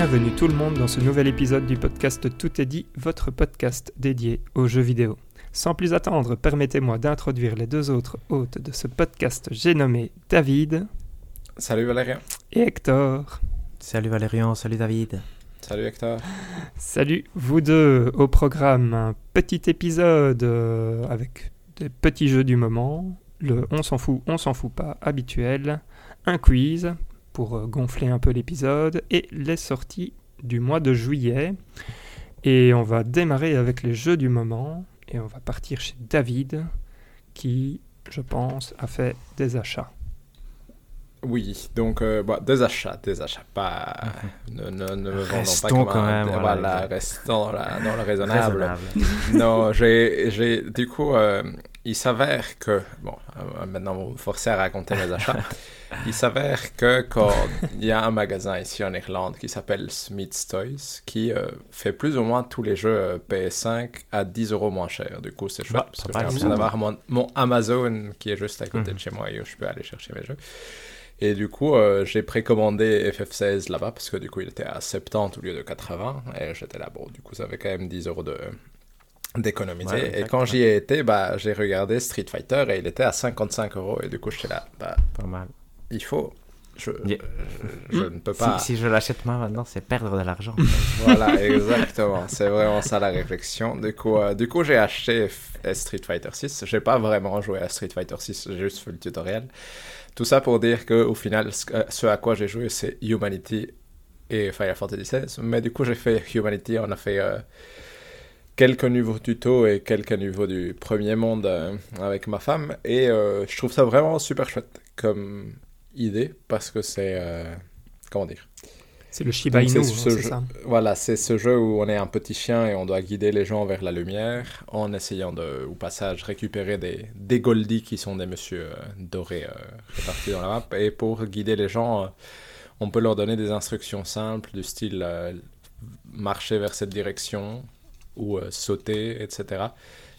Bienvenue tout le monde dans ce nouvel épisode du podcast Tout est dit, votre podcast dédié aux jeux vidéo. Sans plus attendre, permettez-moi d'introduire les deux autres hôtes de ce podcast. J'ai nommé David. Salut Valérien. Et Hector. Salut Valérian, salut David. Salut Hector. Salut vous deux. Au programme, un petit épisode euh, avec des petits jeux du moment, le on s'en fout, on s'en fout pas habituel, un quiz pour euh, gonfler un peu l'épisode et les sorties du mois de juillet. Et on va démarrer avec les jeux du moment et on va partir chez David qui, je pense, a fait des achats. Oui, donc euh, bon, des achats, des achats, pas ne, ne, ne me vendons pas comme quand un- même, voilà, voilà, restons dans, la- dans le raisonnable. Raisonnable. non, j'ai, j'ai, du coup, euh, il s'avère que, bon, euh, maintenant vous me forcez à raconter mes achats. il s'avère que quand il y a un magasin ici en Irlande qui s'appelle Smith's Toys, qui euh, fait plus ou moins tous les jeux euh, PS5 à 10 euros moins cher. Du coup, c'est chouette Bah, parce que j'ai d'avoir mon, mon Amazon qui est juste à côté Mhm. de chez moi et où je peux aller chercher mes jeux. Et du coup, euh, j'ai précommandé FF16 là-bas parce que du coup, il était à 70 au lieu de 80. Et j'étais là, bon, du coup, ça avait quand même 10 euros de d'économiser. Ouais, et quand j'y ai été, bah, j'ai regardé Street Fighter et il était à 55 euros. Et du coup, j'étais là, bah, Pas mal. Il faut. Je, Yeah. je, je ne peux pas. Si, si je l'achète moi maintenant, c'est perdre de l'argent. Voilà, exactement. C'est vraiment ça la réflexion. Du coup, euh, du coup j'ai acheté F- Street Fighter 6. J'ai pas vraiment joué à Street Fighter 6, j'ai juste fait le tutoriel. Tout ça pour dire que au final, ce, euh, ce à quoi j'ai joué, c'est Humanity et Final Fantasy XVI. Mais du coup, j'ai fait Humanity. On a fait euh, quelques niveaux tuto et quelques niveaux du premier monde euh, avec ma femme. Et euh, je trouve ça vraiment super chouette comme idée parce que c'est. euh, comment dire? C'est le Shiba Inu, c'est hein, ce c'est jeu- ça voilà, c'est ce jeu où on est un petit chien et on doit guider les gens vers la lumière en essayant de, au passage, récupérer des, des goldies qui sont des messieurs euh, dorés euh, répartis dans la map. Et pour guider les gens, on peut leur donner des instructions simples du style marcher vers cette direction ou euh, sauter, etc.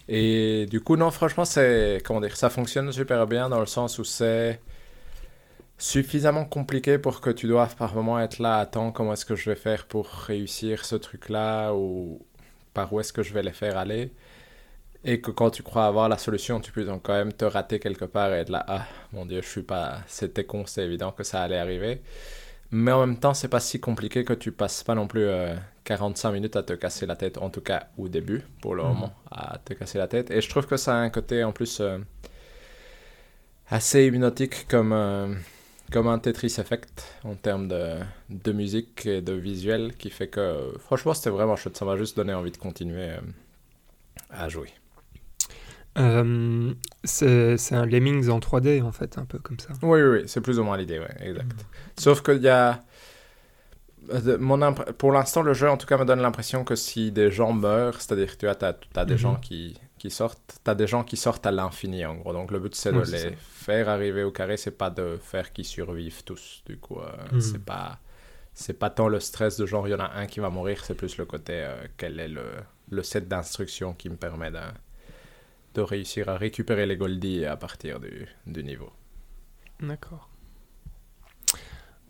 Et du coup, non, franchement, c'est, comment dire, ça fonctionne super bien dans le sens où c'est suffisamment compliqué pour que tu doives par moment être là, attends, comment est-ce que je vais faire pour réussir ce truc-là ou par où est-ce que je vais les faire aller. Et que quand tu crois avoir la solution, tu peux donc quand même te rater quelque part et être là, ah mon dieu, je suis pas. C'était con, c'est évident que ça allait arriver. Mais en même temps, c'est pas si compliqué que tu passes pas non plus euh, 45 minutes à te casser la tête, en tout cas au début, pour le Mhm. moment, à te casser la tête. Et je trouve que ça a un côté en plus euh, assez hypnotique comme, euh, comme un Tetris Effect en termes de, de musique et de visuel qui fait que franchement c'était vraiment chouette. Ça m'a juste donné envie de continuer euh, à jouer. Euh, c'est un Lemmings en 3D en fait, un peu comme ça. Oui, oui, oui, c'est plus ou moins l'idée, ouais, exact. Sauf qu'il y a. euh, Mon Pour l'instant, le jeu, en tout cas, me donne l'impression que si des gens meurent, c'est-à-dire que tu as, t'as, t'as des Mhm. gens qui, qui sortent, tu as des gens qui sortent à l'infini, en gros. Donc le but, c'est Ouais, de les ça. faire arriver au carré, c'est pas de faire qu'ils survivent tous. Du coup, euh, Mhm. c'est pas. C'est pas tant le stress de genre, il y en a un qui va mourir, c'est plus le côté, euh, quel est le, le set d'instructions qui me permet de, de réussir à récupérer les goldies à partir du, du niveau. D'accord.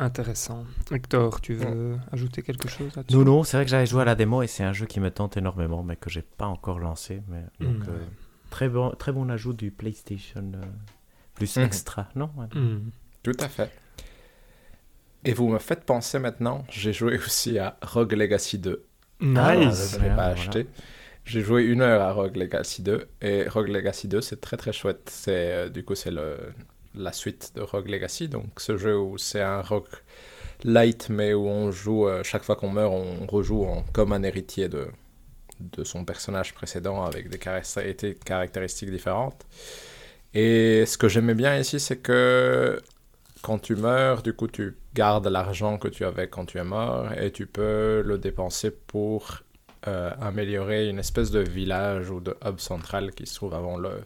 Intéressant. Hector, tu veux ajouter quelque chose là-dessus Non, non, c'est vrai que j'avais joué à la démo et c'est un jeu qui me tente énormément, mais que j'ai pas encore lancé. Mais donc, Mm, euh, très bon, très bon ajout du PlayStation euh, Plus Mhm. Extra, non ouais. Hmm. Tout à fait. Et vous me faites penser maintenant, j'ai joué aussi à Rogue Legacy 2. Ah, Nice. je ne l'ai pas voilà. acheté. J'ai joué une heure à Rogue Legacy 2 et Rogue Legacy 2 c'est très très chouette. C'est euh, du coup c'est le la suite de Rogue Legacy donc ce jeu où c'est un rock light mais où on joue euh, chaque fois qu'on meurt on rejoue comme un héritier de de son personnage précédent avec des caractéristiques caractéristiques différentes. Et ce que j'aimais bien ici c'est que quand tu meurs, du coup, tu gardes l'argent que tu avais quand tu es mort et tu peux le dépenser pour euh, améliorer une espèce de village ou de hub central qui se trouve avant le,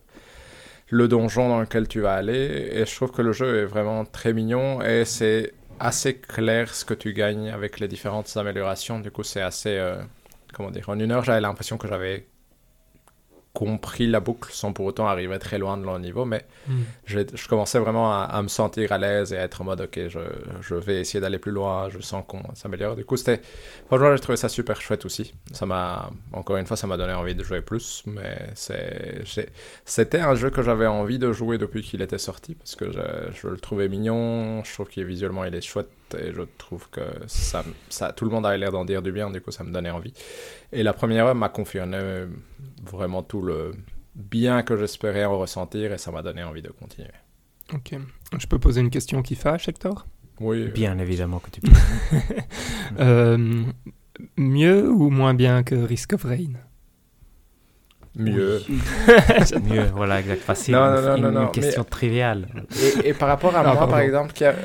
le donjon dans lequel tu vas aller. Et je trouve que le jeu est vraiment très mignon et c'est assez clair ce que tu gagnes avec les différentes améliorations. Du coup, c'est assez. euh, comment dire En une heure, j'avais l'impression que j'avais compris la boucle sans pour autant arriver très loin de leur niveau, mais Hmm. je, je commençais vraiment à, à me sentir à l'aise et à être en mode ok, je, je vais essayer d'aller plus loin, je sens qu'on s'améliore. Du coup, c'était franchement, j'ai trouvé ça super chouette aussi. Ça m'a encore une fois, ça m'a donné envie de jouer plus, mais c'est c'était un jeu que j'avais envie de jouer depuis qu'il était sorti parce que je, je le trouvais mignon, je trouve qu'il visuellement il est chouette et je trouve que ça, ça tout le monde avait l'air d'en dire du bien, du coup ça me donnait envie. Et la première heure m'a confirmé vraiment tout le bien que j'espérais en ressentir et ça m'a donné envie de continuer. Ok. Je peux poser une question qui fâche, Hector? Oui, Bien évidemment que tu peux. Euh, Mieux ou moins bien que Risk of Rain? Mieux. Mieux, voilà, exact. Facile. Non, une, non, non, une- non, une non, question triviale. Et, et par rapport à moi, pardon. par exemple, qui a-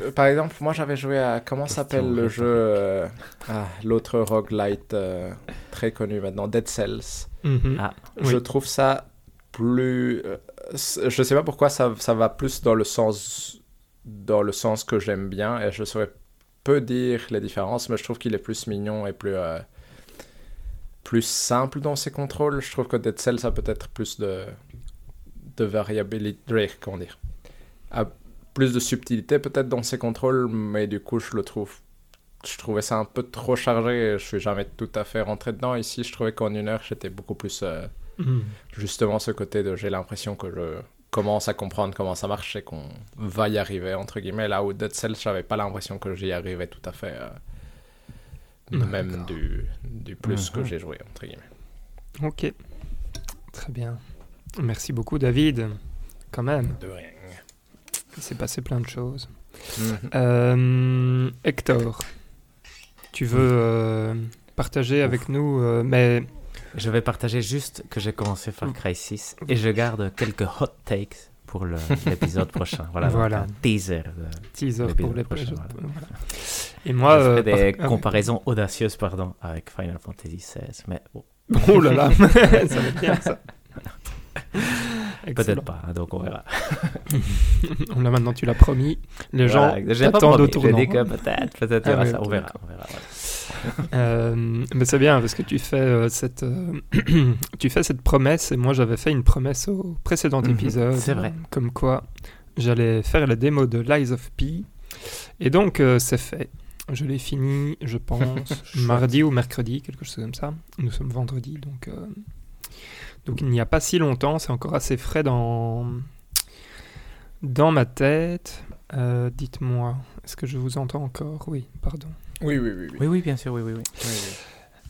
euh, par exemple, moi j'avais joué à comment Question s'appelle le jeu, euh, ah, l'autre roguelite euh, très connu maintenant, Dead Cells. Mhm. Ah, Je trouve ça plus, euh, je sais pas pourquoi ça, ça va plus dans le sens, dans le sens que j'aime bien et je saurais peu dire les différences, mais je trouve qu'il est plus mignon et plus euh, plus simple dans ses contrôles. Je trouve que Dead Cells a peut-être plus de de variabilité, comment dire, a plus de subtilité peut-être dans ses contrôles, mais du coup je le trouve je trouvais ça un peu trop chargé je suis jamais tout à fait rentré dedans. Ici, je trouvais qu'en une heure, j'étais beaucoup plus euh, Mhm. justement ce côté de j'ai l'impression que je commence à comprendre comment ça marche et qu'on va y arriver entre guillemets là où Dead Cells j'avais pas l'impression que j'y arrivais tout à fait euh. Même du, du plus que Mhm. j'ai joué entre guillemets Ok. Très bien. Merci beaucoup, David. Quand même, de rien il s'est passé plein de choses. Mhm. Euh, Hector, tu veux euh, partager avec nous, euh, mais je vais partager juste que j'ai commencé Far Cry 6 et je garde quelques hot takes pour l'épisode prochain. Voilà, Voilà. un teaser. teaser L'épisode pour les prochain, voilà. Et moi, euh, des par- comparaisons audacieuses pardon, avec Final Fantasy XVI, mais bon, Oh là là, ça va bien ça. peut-être pas, hein, donc on verra. Là maintenant, tu l'as promis. Les gens Voilà, j'ai pas t'attendent au promis, j'ai tournant. dit que peut-être, peut-être, Ah on verra. On. Euh, mais c'est bien parce que tu fais euh, cette euh, tu fais cette promesse et moi j'avais fait une promesse au précédent Mhm, épisode c'est vrai. comme quoi j'allais faire la démo de Lies of P et donc c'est fait je l'ai fini je pense mardi ou mercredi quelque chose comme ça nous sommes vendredi donc donc il n'y a pas si longtemps c'est encore assez frais dans dans ma tête Euh, dites-moi est-ce que je vous entends encore? Oui pardon oui oui oui, oui. Oui, oui, bien sûr, oui, oui, oui.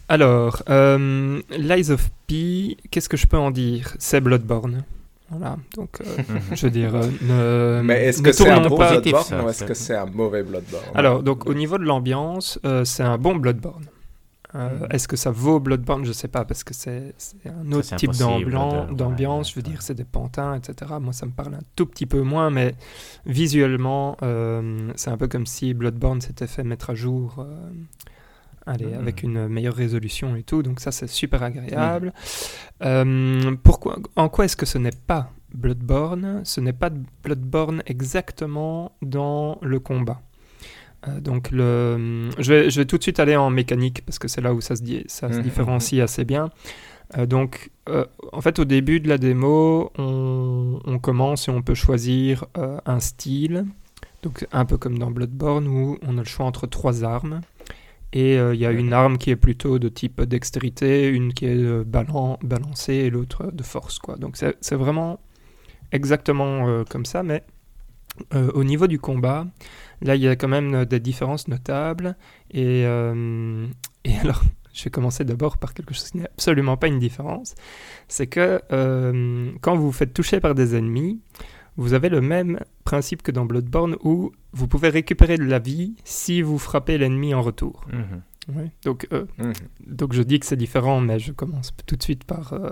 Alors, euh, Lies of P, qu'est-ce que je peux en dire? C'est Bloodborne. Voilà, donc euh, je veux dire, euh, ne, mais est-ce que c'est un bon Bloodborne ça, ou est-ce que c'est un mauvais Bloodborne? Alors, donc au niveau de l'ambiance, euh, c'est un bon Bloodborne. Euh, Mhm. Est-ce que ça vaut Bloodborne? Je sais pas, parce que c'est un autre type d'ambiance. je veux ouais. dire, c'est des pantins, etc. Moi, ça me parle un tout petit peu moins, mais visuellement, euh, c'est un peu comme si Bloodborne s'était fait mettre à jour. euh, Allez, Mhm. avec une meilleure résolution et tout, donc ça c'est super agréable. Pourquoi, en quoi est-ce que ce n'est pas Bloodborne? Ce n'est pas Bloodborne exactement dans le combat. Euh, donc le, je, vais, je vais tout de suite aller en mécanique parce que c'est là où ça se, di- ça se Mhm. différencie assez bien. Euh, donc euh, en fait au début de la démo, on, on commence et on peut choisir euh, un style. Donc un peu comme dans Bloodborne où on a le choix entre trois armes. Et euh, il y a une arme qui est plutôt de type dextérité, une qui est euh, balan- balancée et l'autre de force. Quoi. Donc c'est vraiment exactement euh, comme ça, mais euh, au niveau du combat, là il y a quand même euh, des différences notables. Et, euh, et alors, je vais commencer d'abord par quelque chose qui n'est absolument pas une différence. C'est que euh, quand vous vous faites toucher par des ennemis, vous avez le même principe que dans Bloodborne où vous pouvez récupérer de la vie si vous frappez l'ennemi en retour. Mhm. Ouais. Donc, euh, Mhm. donc je dis que c'est différent, mais je commence tout de suite par, euh,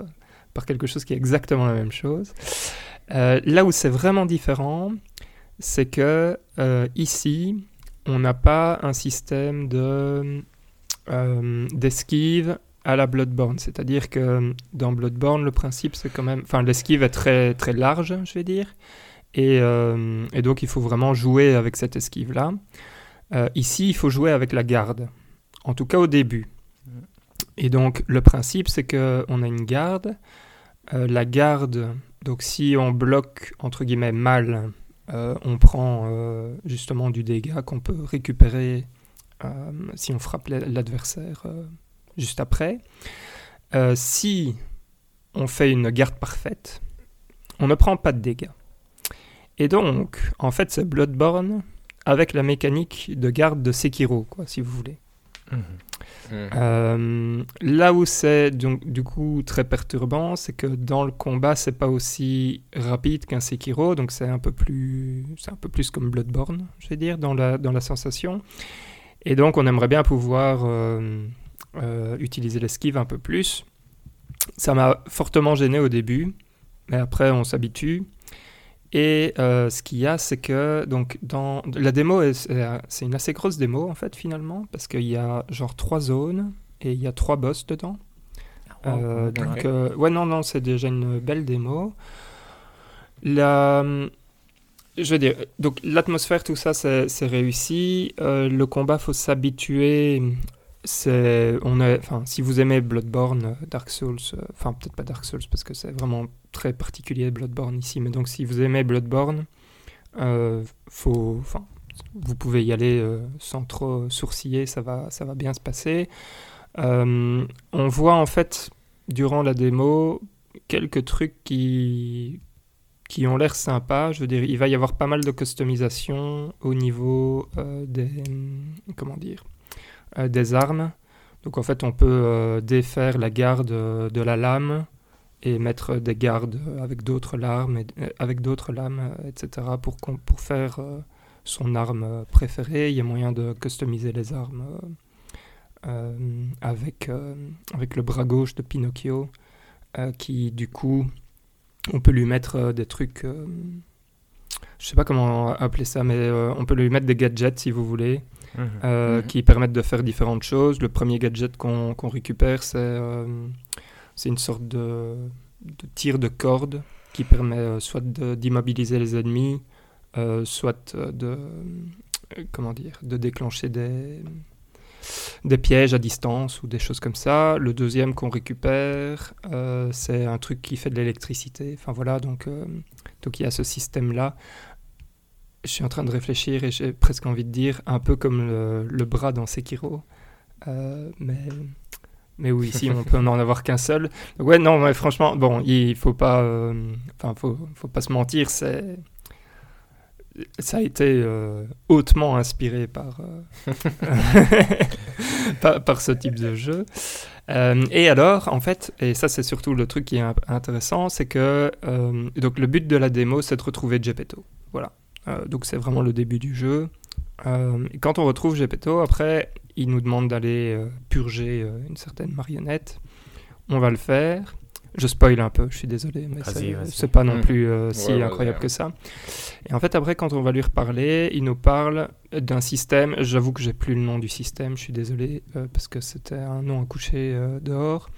par quelque chose qui est exactement la même chose. Euh, là où c'est vraiment différent, c'est que euh, ici, on n'a pas un système de euh, d'esquive à la Bloodborne. C'est-à-dire que dans Bloodborne, le principe, c'est quand même... Enfin, l'esquive est très, très large, je vais dire. Et, euh, et donc, il faut vraiment jouer avec cette esquive-là. Euh, ici, il faut jouer avec la garde. En tout cas, au début. Et donc, le principe, c'est qu'on a une garde. La garde, donc si on bloque entre guillemets mal, on prend euh, justement du dégât qu'on peut récupérer euh, si on frappe la- l'adversaire euh, juste après. Euh, si on fait une garde parfaite, on ne prend pas de dégâts. Et donc, en fait, c'est Bloodborne avec la mécanique de garde de Sekiro, quoi, si vous voulez. Mhm. Euh, là où c'est du coup très perturbant, c'est que dans le combat, c'est pas aussi rapide qu'un Sekiro, donc c'est un peu plus, c'est un peu plus comme Bloodborne, je vais dire, dans la dans la sensation. Et donc, on aimerait bien pouvoir euh, euh, utiliser l'esquive un peu plus. Ça m'a fortement gêné au début, mais après, on s'habitue. Et euh, ce qu'il y a, c'est que donc dans la démo, est- c'est une assez grosse démo en fait finalement, parce qu'il y a genre trois zones et il y a trois boss dedans. Euh, donc euh, ouais non non, c'est déjà une belle démo. La, je veux dire, donc l'atmosphère, tout ça, c'est réussi. Le combat, faut s'habituer. On est, enfin, si vous aimez Bloodborne, euh, Dark Souls, euh, enfin peut-être pas Dark Souls parce que c'est vraiment très particulier Bloodborne ici, mais donc si vous aimez Bloodborne, euh, faut, enfin, vous pouvez y aller sans trop sourciller, ça va, ça va bien se passer. On voit en fait durant la démo quelques trucs qui qui ont l'air sympas. Je veux dire, il va y avoir pas mal de customisation au niveau des comment dire des armes. Donc en fait, on peut euh, défaire la garde euh, de la lame et mettre des gardes avec d'autres lames, euh, avec d'autres lames, euh, etc. pour pour faire euh, son arme euh, préférée. Il y a moyen de customiser les armes euh, euh, avec euh, avec le bras gauche de Pinocchio, euh, qui du coup on peut lui mettre euh, des trucs. euh, je sais pas comment appeler ça, mais euh, on peut lui mettre des gadgets si vous voulez, Mhm. euh, Mhm. qui permettent de faire différentes choses. Le premier gadget qu'on récupère, c'est euh, c'est une sorte de, de tir de corde qui permet euh, soit de- d'immobiliser les ennemis, euh, soit de comment dire, de déclencher des des pièges à distance ou des choses comme ça. Le deuxième qu'on récupère, euh, c'est un truc qui fait de l'électricité. Enfin voilà, donc euh, donc il y a ce système-là. Je suis en train de réfléchir et j'ai presque envie de dire un peu comme le, le bras dans Sekiro. Euh, mais, mais oui, ici on peut n'en avoir qu'un seul. Donc ouais, non, mais franchement, bon, il faut pas, euh, faut, faut pas se mentir, c'est, ça a été euh, hautement inspiré par, par, par ce type de jeu. Et alors, en fait, et ça c'est surtout le truc qui est intéressant, c'est que donc le but de la démo, c'est de retrouver Gepetto. Voilà. Euh, donc c'est vraiment le début du jeu. Euh, quand on retrouve Gepetto, après, il nous demande d'aller euh, purger euh, une certaine marionnette. On va le faire. Je spoil un peu, je suis désolé, mais c'est pas non Mm. plus euh, si Ouais, incroyable que ça. Et en fait, après, quand on va lui reparler, il nous parle d'un système. J'avoue que j'ai plus le nom du système, je suis désolé, euh, parce que c'était un nom à coucher euh, dehors.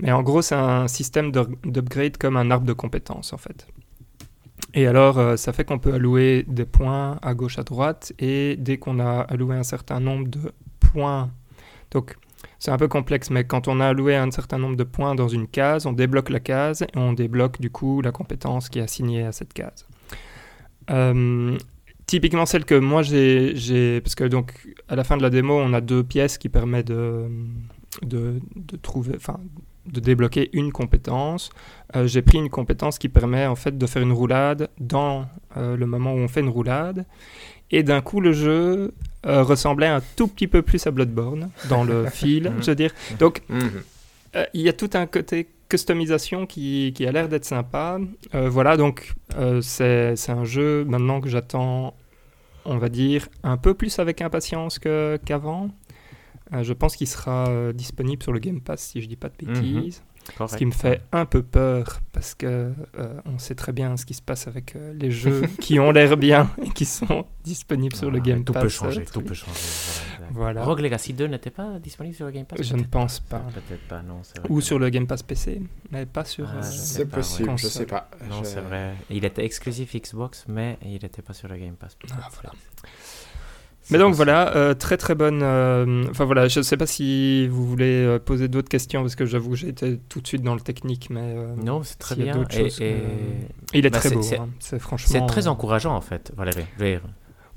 Mais en gros, c'est un système d'upgrade comme un arbre de compétences, en fait. Et alors, euh, ça fait qu'on peut allouer des points à gauche, à droite, et dès qu'on a alloué un certain nombre de points, donc c'est un peu complexe, mais quand on a alloué un certain nombre de points dans une case, on débloque la case et on débloque du coup la compétence qui est assignée à cette case. Euh, typiquement celle que moi j'ai, parce que donc à la fin de la démo, on a deux pièces qui permettent de, de, trouver, de débloquer une compétence. Euh, j'ai pris une compétence qui permet en fait de faire une roulade dans euh, le moment où on fait une roulade. Et d'un coup, le jeu euh, ressemblait un tout petit peu plus à Bloodborne dans le fil, je veux dire. Donc, Mhm. il y a tout un côté customisation qui, qui a l'air d'être sympa. Voilà, donc c'est c'est un jeu maintenant que j'attends, on va dire, un peu plus avec impatience que- qu'avant. Euh, je pense qu'il sera euh, disponible sur le Game Pass, si je dis pas de Mhm. bêtises. Correct. Ce qui me fait un peu peur parce que euh, on sait très bien ce qui se passe avec euh, les jeux qui ont l'air bien et qui sont disponibles sur le Game tout Pass. peut changer, tout peut changer. Voilà. Rogue Legacy 2 n'était pas disponible sur le Game Pass Je ne pense pas. Peut-être pas, non. c'est vrai Ou sur le Game Pass PC, mais pas sur. Ah, euh, C'est pas, ouais. possible, je sais pas. Non, Je- c'est vrai. Il était exclusif Xbox, mais il n'était pas sur le Game Pass. Ah, voilà. Mais donc voilà, euh, très très bonne. euh, Enfin voilà, je ne sais pas si vous voulez euh, poser d'autres questions parce que j'avoue que été tout de suite dans le technique, mais Non, c'est très bien. Et, et il est bah, très beau. c'est- hein. Franchement. c'est très encourageant en fait, Valérie.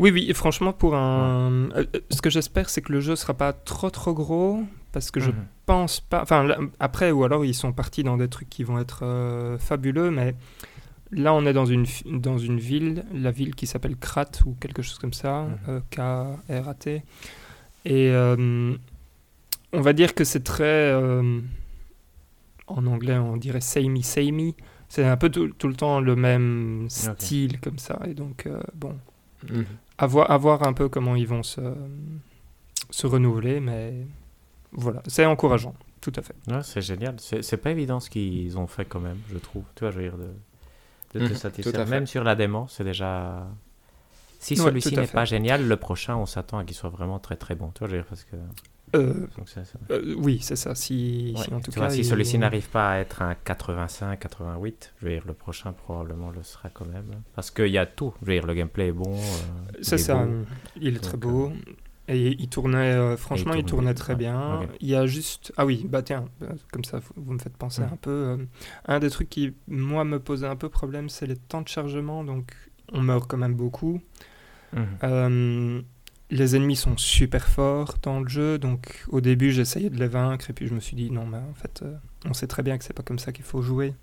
Oui, oui, franchement, pour un. ce que j'espère, c'est que le jeu sera pas trop trop gros parce que je Mhm. pense pas. Enfin, après, ou alors ils sont partis dans des trucs qui vont être fabuleux, mais là, on est dans une, dans une ville, la ville qui s'appelle Krat ou quelque chose comme ça, Mhm. euh, K-R-A-T. Et euh, on va dire que c'est très. euh, en anglais, on dirait samey, samey. C'est un peu tout, tout le temps le même style comme ça. Et donc, bon, Mhm. à voir, à voir un peu comment ils vont se, se renouveler, mais voilà, c'est encourageant, tout à fait. Ouais, c'est génial. C'est c'est pas évident ce qu'ils ont fait quand même, je trouve. Tu vois, je veux dire, de, de te Mhm, satisfaire. Même sur la dément, c'est déjà. Si Ouais, celui-ci n'est pas génial, le prochain, on s'attend à qu'il soit vraiment très très bon. Tu vois, je veux dire, parce que. Euh, donc ça- ça- euh, oui, c'est ça. Si, Ouais. si en tout tu cas, vois, si celui-ci n'arrive pas à être un 85, 88, je veux dire, le prochain probablement le sera quand même. Parce qu'il y a tout. Je veux dire, le gameplay est bon. euh, C'est est ça, beau. il est très beau. Et il tournait, euh, franchement, il tournait très bien. Il y a juste. Ah oui, bah tiens, euh, comme ça, vous- vous me faites penser Mhm. un peu. euh, un des trucs qui, moi, me posait un peu problème, c'est les temps de chargement. Donc, on meurt quand même beaucoup. Mhm. Euh, les ennemis sont super forts dans le jeu, donc au début j'essayais de les vaincre et puis je me suis dit non mais en fait euh, on sait très bien que c'est pas comme ça qu'il faut jouer.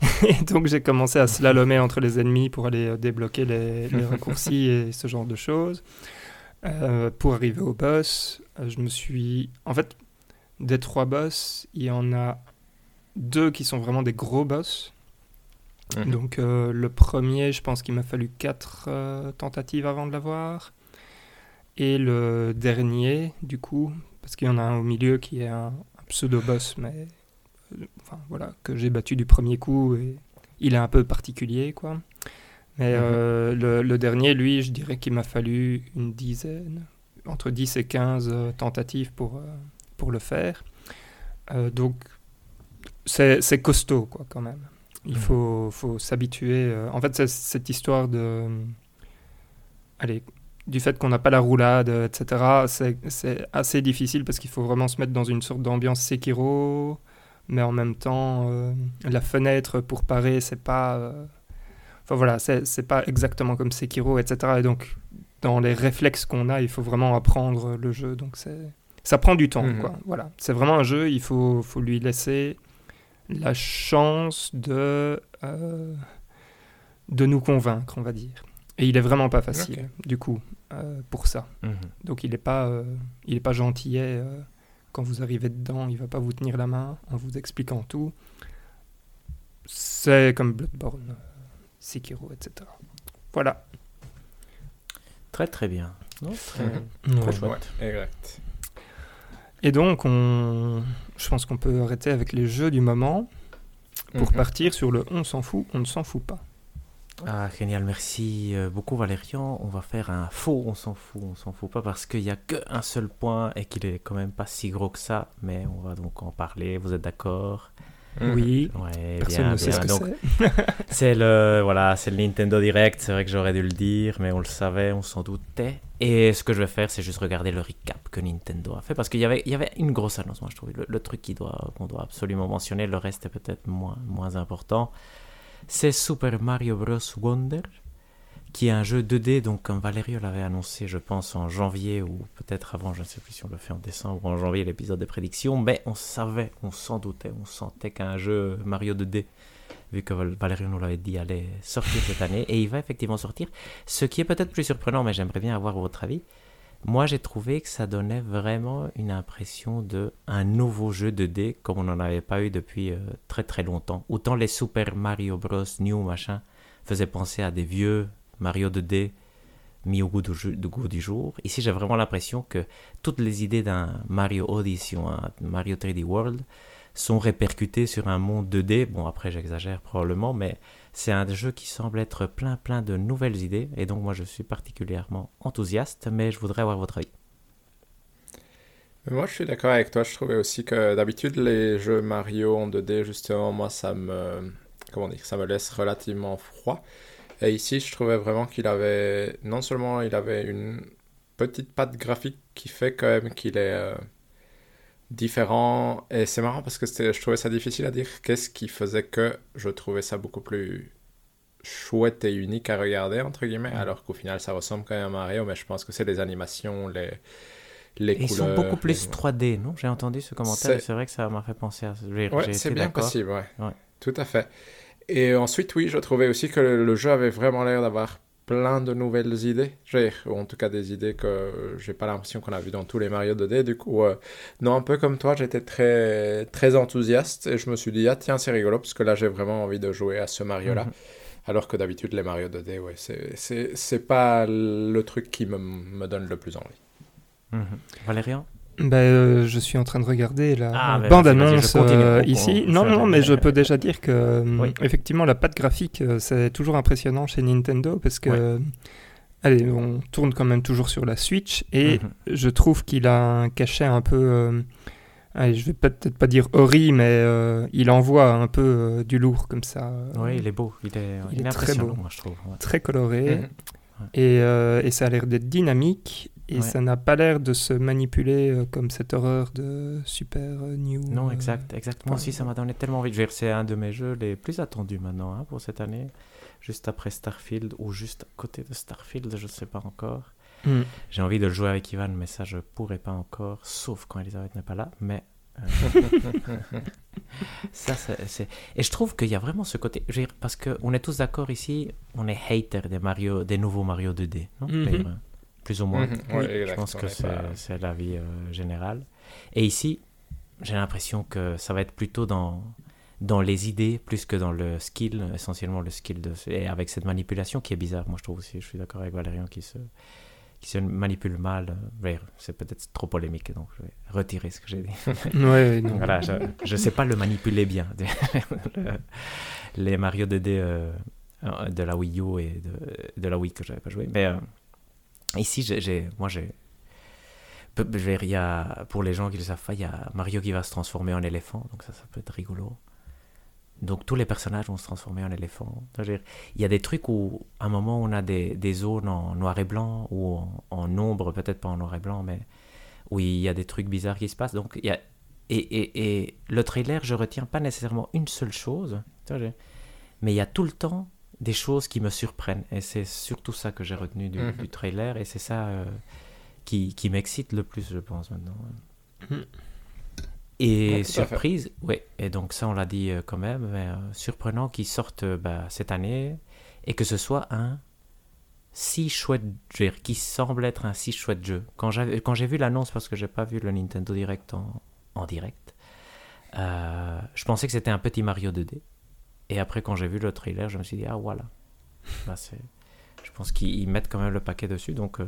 et donc j'ai commencé à slalomer entre les ennemis pour aller débloquer les, les raccourcis et ce genre de choses. Euh, pour arriver au boss, euh, je me suis... En fait, des trois boss, il y en a deux qui sont vraiment des gros boss. Mhm. Donc euh, le premier, je pense qu'il m'a fallu quatre euh, tentatives avant de l'avoir. Et le dernier, du coup, parce qu'il y en a un au milieu qui est un, un pseudo-boss, mais enfin voilà, que j'ai battu du premier coup et il est un peu particulier, quoi. Mais Mhm. euh, le, le dernier, lui, je dirais qu'il m'a fallu une dizaine, entre 10 et 15 euh, tentatives pour, euh, pour le faire. Donc c'est costaud, quoi, quand même. Il Mhm. faut, faut s'habituer. En fait, c'est cette histoire de. Allez, du fait qu'on n'a pas la roulade, etc., c'est- c'est assez difficile parce qu'il faut vraiment se mettre dans une sorte d'ambiance Sekiro, mais en même temps, euh, la fenêtre pour parer, c'est pas. euh, Enfin voilà, c'est pas exactement comme Sekiro, etc. Et donc, dans les réflexes qu'on a, il faut vraiment apprendre le jeu. Donc. Ça prend du temps, Mhm. quoi. Voilà. C'est vraiment un jeu, il faut, faut lui laisser la chance de, euh, de nous convaincre, on va dire. Et il est vraiment pas facile, du coup, euh, pour ça. Mhm. Donc il n'est pas, euh, il est pas gentillet. quand vous arrivez dedans, il va pas vous tenir la main en vous expliquant tout. C'est comme Bloodborne, Sekiro, etc. Voilà. Très très bien. Non, très, très Ouais. chouette. Ouais, exact. Et donc, on... je pense qu'on peut arrêter avec les jeux du moment pour Mhm. partir sur le on s'en fout, on ne s'en fout pas. Ah, génial, merci euh, beaucoup Valérian. On va faire un faux, on s'en fout, on s'en fout pas parce qu'il n'y a qu'un seul point et qu'il est quand même pas si gros que ça, mais on va donc en parler, vous êtes d'accord? Oui, Ouais, personne bien, ne sait bien. ce que c'est. c'est le, voilà, c'est le Nintendo Direct, c'est vrai que j'aurais dû le dire, mais on le savait, on s'en doutait. Et ce que je vais faire, c'est juste regarder le recap que Nintendo a fait, parce qu'il y avait, il y avait une grosse annonce, moi je trouve, le, le truc qui doit, qu'on doit absolument mentionner, le reste est peut-être moins, moins important. C'est Super Mario Bros. Wonder, qui est un jeu 2D, donc comme Valérie l'avait annoncé, je pense, en janvier, ou peut-être avant, je ne sais plus si on le fait en décembre ou en janvier, l'épisode des prédictions, mais on savait, on s'en doutait, on sentait qu'un jeu Mario 2D vu que Val- Valérie nous l'avait dit, allait sortir cette année. Et il va effectivement sortir. Ce qui est peut-être plus surprenant, mais j'aimerais bien avoir votre avis. Moi, j'ai trouvé que ça donnait vraiment une impression de un nouveau jeu 2D comme on n'en avait pas eu depuis euh, très très longtemps. Autant les Super Mario Bros. New machin faisaient penser à des vieux Mario 2D mis au goût du, goût du jour. Ici, j'ai vraiment l'impression que toutes les idées d'un Mario Odyssey ou un Mario 3D World sont répercutées sur un monde 2D. Bon, après, j'exagère probablement, mais c'est un jeu qui semble être plein plein de nouvelles idées. Et donc, moi, je suis particulièrement enthousiaste, mais je voudrais avoir votre avis. Moi, je suis d'accord avec toi. Je trouvais aussi que d'habitude, les jeux Mario en 2D, justement, moi, ça me, comment dire, ça me laisse relativement froid. Et ici, je trouvais vraiment qu'il avait, non seulement il avait une, petite patte graphique qui fait quand même qu'il est euh, différent. Et c'est marrant parce que je trouvais ça difficile à dire. Qu'est-ce qui faisait que je trouvais ça beaucoup plus chouette et unique à regarder, entre guillemets, alors qu'au final, ça ressemble quand même à Mario, mais je pense que c'est les animations, les, les Ils couleurs. sont beaucoup plus les- 3D, non? J'ai entendu ce commentaire et C'est- vrai que ça m'a fait penser à Ouais, c'est bien possible, ouais. Ouais. Tout à fait. Et ensuite, oui, je trouvais aussi que le, le jeu avait vraiment l'air d'avoir plein de nouvelles idées. Ou en tout cas des idées que j'ai pas l'impression qu'on a vues dans tous les Mario 2D. Du coup, euh, non, un peu comme toi, j'étais très, très enthousiaste et je me suis dit, ah tiens, c'est rigolo, parce que là, j'ai vraiment envie de jouer à ce Mario-là. Mhm. Alors que d'habitude, les Mario 2D, ouais, c'est- pas le truc qui me, me donne le plus envie. Mhm. Valérian? Ben, euh, je suis en train de regarder la Ah, vas-y, je continue. euh, ici. on- Non, non, mais je peux déjà dire que euh, Oui. effectivement la patte graphique, c'est toujours impressionnant chez Nintendo parce que, allez, on tourne quand même toujours sur la Switch et Mhm. je trouve qu'il a un cachet un peu, euh, allez, je vais peut-être pas dire horrible, mais euh, il envoie un peu euh, du lourd comme ça. Oui, il est beau. Il est, Il est très beau. moi, je trouve. ouais. très coloré Mhm. et, euh, et ça a l'air d'être dynamique et Ouais. ça n'a pas l'air de se manipuler euh, comme cette horreur de Super euh, New. Non, euh, exact, exact. Moi par aussi, ça m'a donné tellement envie. Veux dire, c'est un de mes jeux les plus attendus maintenant hein, pour cette année. Juste après Starfield ou juste à côté de Starfield, je ne sais pas encore. hmm. J'ai envie de le jouer avec Ivan, mais ça, je pourrais pas encore, sauf quand Elisabeth n'est pas là. Mais ça, c'est, Et je trouve qu'il y a vraiment ce côté. Je veux dire, parce qu'on est tous d'accord ici, on est hater des, Mario, des nouveaux Mario 2D. Non? Euh, Plus ou moins. Mhm, Oui, Je pense que est c'est pas- c'est l'avis euh, général. Et ici, j'ai l'impression que ça va être plutôt dans, dans les idées plus que dans le skill, essentiellement le skill de... Et avec cette manipulation qui est bizarre, moi je trouve aussi, je suis d'accord avec Valérian qui se, qui se manipule mal. euh, C'est peut-être trop polémique, donc je vais retirer ce que j'ai dit. Ouais, non. Voilà, je ne sais pas le manipuler bien. Le- les Mario 2D euh, euh, de la Wii U et de, de la Wii que j'avais pas joué. Mais euh, ici, moi, j'ai. il y a, pour les gens qui le savent pas, il y a Mario qui va se transformer en éléphant, donc ça, peut être rigolo. Donc tous les personnages vont se transformer en éléphant. Il y a des trucs où, à un moment, on a des, zones en noir et blanc, ou en, ombre, peut-être pas en noir et blanc, mais où il y a des trucs bizarres qui se passent. Donc il y a et, et, le trailer, je retiens pas nécessairement une seule chose, mais il y a tout le temps des choses qui me surprennent. Et c'est surtout ça que j'ai retenu du, Mhm. du trailer. Et c'est ça euh, qui, qui m'excite le plus, je pense, maintenant. Mhm. Et Ouais, surprise, oui, et donc ça on l'a dit euh, quand même, mais euh, surprenant qu'ils sortent bah, cette année et que ce soit un si chouette jeu, qui semble être un si chouette jeu. Quand j'ai vu l'annonce, parce que j'ai pas vu le Nintendo Direct en, en direct, je pensais que c'était un petit Mario 2D. Et après, quand j'ai vu le trailer, je me suis dit, ah voilà. Je pense qu'ils mettent quand même le paquet dessus, donc euh,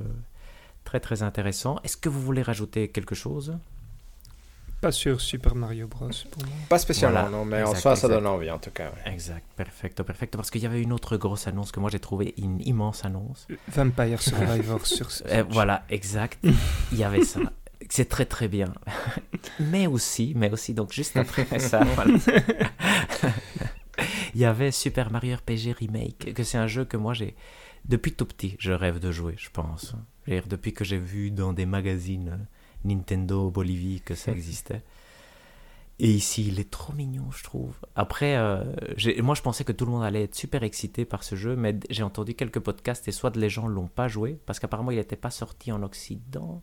très très intéressant. Est-ce que vous voulez rajouter quelque chose? Pas sur Super Mario Bros. pour moi. Pas spécialement, Voilà. non, mais en Exact, soi, ça donne envie, en tout cas. ouais. Exact, perfecto, perfecto. Parce qu'il y avait une autre grosse annonce que moi j'ai trouvé une immense annonce. Vampire Survivor sur Switch. Euh, voilà, exact. Il y avait ça. C'est très très bien. Mais aussi, mais aussi, donc juste après ça, voilà. Il y avait Super Mario RPG Remake, que c'est un jeu que moi j'ai. Depuis tout petit, je rêve de jouer, je pense. Depuis que j'ai vu dans des magazines euh, Nintendo Bolivie que ça existait. Et ici, il est trop mignon, je trouve. Après, euh, moi, je pensais que tout le monde allait être super excité par ce jeu, mais j'ai entendu quelques podcasts et soit les gens l'ont pas joué, parce qu'apparemment, il n'était pas sorti en Occident.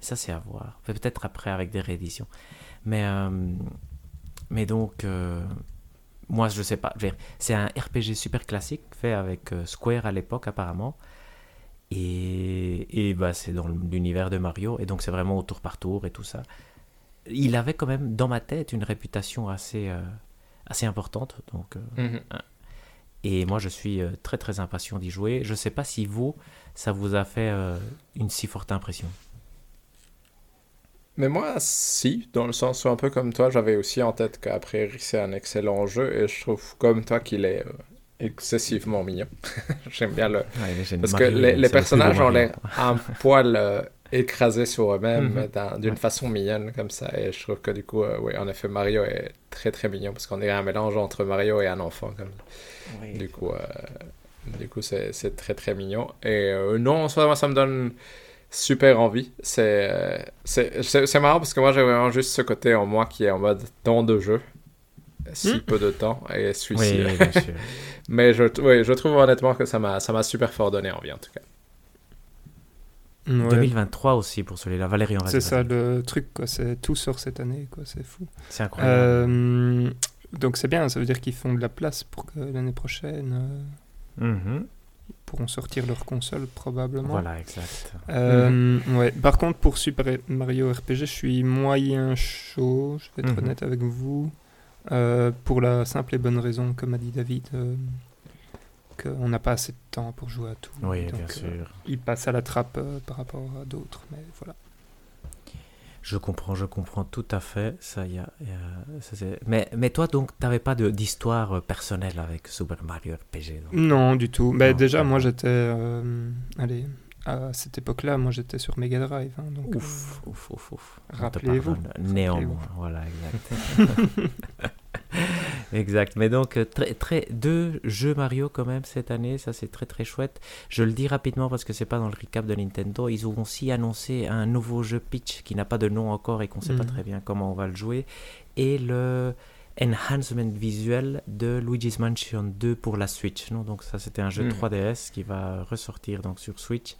Ça, c'est à voir. Peut-être après avec des rééditions. Mais, euh, donc, moi, je sais pas. C'est un RPG super classique fait avec euh, Square à l'époque, apparemment. Et, et bah, c'est dans l'univers de Mario, et donc c'est vraiment au tour par tour et tout ça. Il avait quand même dans ma tête une réputation assez, euh, assez importante. Donc, euh, Mhm. et moi, je suis très très impatient d'y jouer. Je sais pas si vous, ça vous a fait euh, une si forte impression. Mais moi, si, dans le sens où un peu comme toi, j'avais aussi en tête priori c'est un excellent jeu et je trouve comme toi qu'il est euh, excessivement mignon. J'aime bien le. Parce que les, les personnages ont l'air un poil euh, écrasés sur eux-mêmes Mhm. d'un- d'une Ouais. façon mignonne comme ça. Et je trouve que du coup, euh, oui, en effet, Mario est très très mignon parce qu'on est un mélange entre Mario et un enfant. Comme Du coup, euh, du coup c'est c'est très très mignon. Et euh, non, en soi, moi, ça me donne. Super envie. C'est euh, c'est c'est- marrant parce que moi j'ai vraiment juste ce côté en moi qui est en mode temps de jeu. Si Hmm. peu de temps et celui-ci. Oui, bien sûr. Mais je, oui, je trouve honnêtement que ça m'a ça m'a super fort donné envie en tout cas. Ouais. 2023 aussi pour celui-là. Valérian, vas-y, C'est ça le truc, quoi. C'est tout sort cette année, quoi. C'est fou. C'est incroyable. Euh, donc c'est bien, ça veut dire qu'ils font de la place pour que l'année prochaine euh, ils pourront sortir leur console probablement. Voilà, exact. Euh, ouais. Par contre, pour Super Mario RPG, je suis moyen chaud, je vais être Mhm. honnête avec vous, euh, pour la simple et bonne raison, comme a dit David, euh, qu'on n'a pas assez de temps pour jouer à tout. Oui, Donc, bien euh, sûr. il passe à la trappe euh, par rapport à d'autres, mais voilà. Je comprends, je comprends tout à fait. Ça, y a, y a- ça, c'est- mais, mais toi, donc, t'avais pas de- d'histoire euh, personnelle avec Super Mario RPG donc? Non, du tout. Mais Non, déjà, moi, j'étais... euh, allez, à cette époque-là, moi, j'étais sur Mega Drive. hein, donc, Ouf, ouf, ouf, ouf. Rappelez-vous. Néanmoins, voilà, exact. exact. Mais donc, euh, très, très, deux jeux Mario quand même cette année, ça c'est très très chouette. Je le dis rapidement parce que c'est pas dans le recap de Nintendo. Ils ont aussi annoncé un nouveau jeu Pitch qui n'a pas de nom encore et qu'on sait pas Mhm. très bien comment on va le jouer. Et le enhancement visuel de Luigi's Mansion 2 pour la Switch. Non? Donc ça c'était un jeu Mhm. 3DS qui va ressortir donc sur Switch.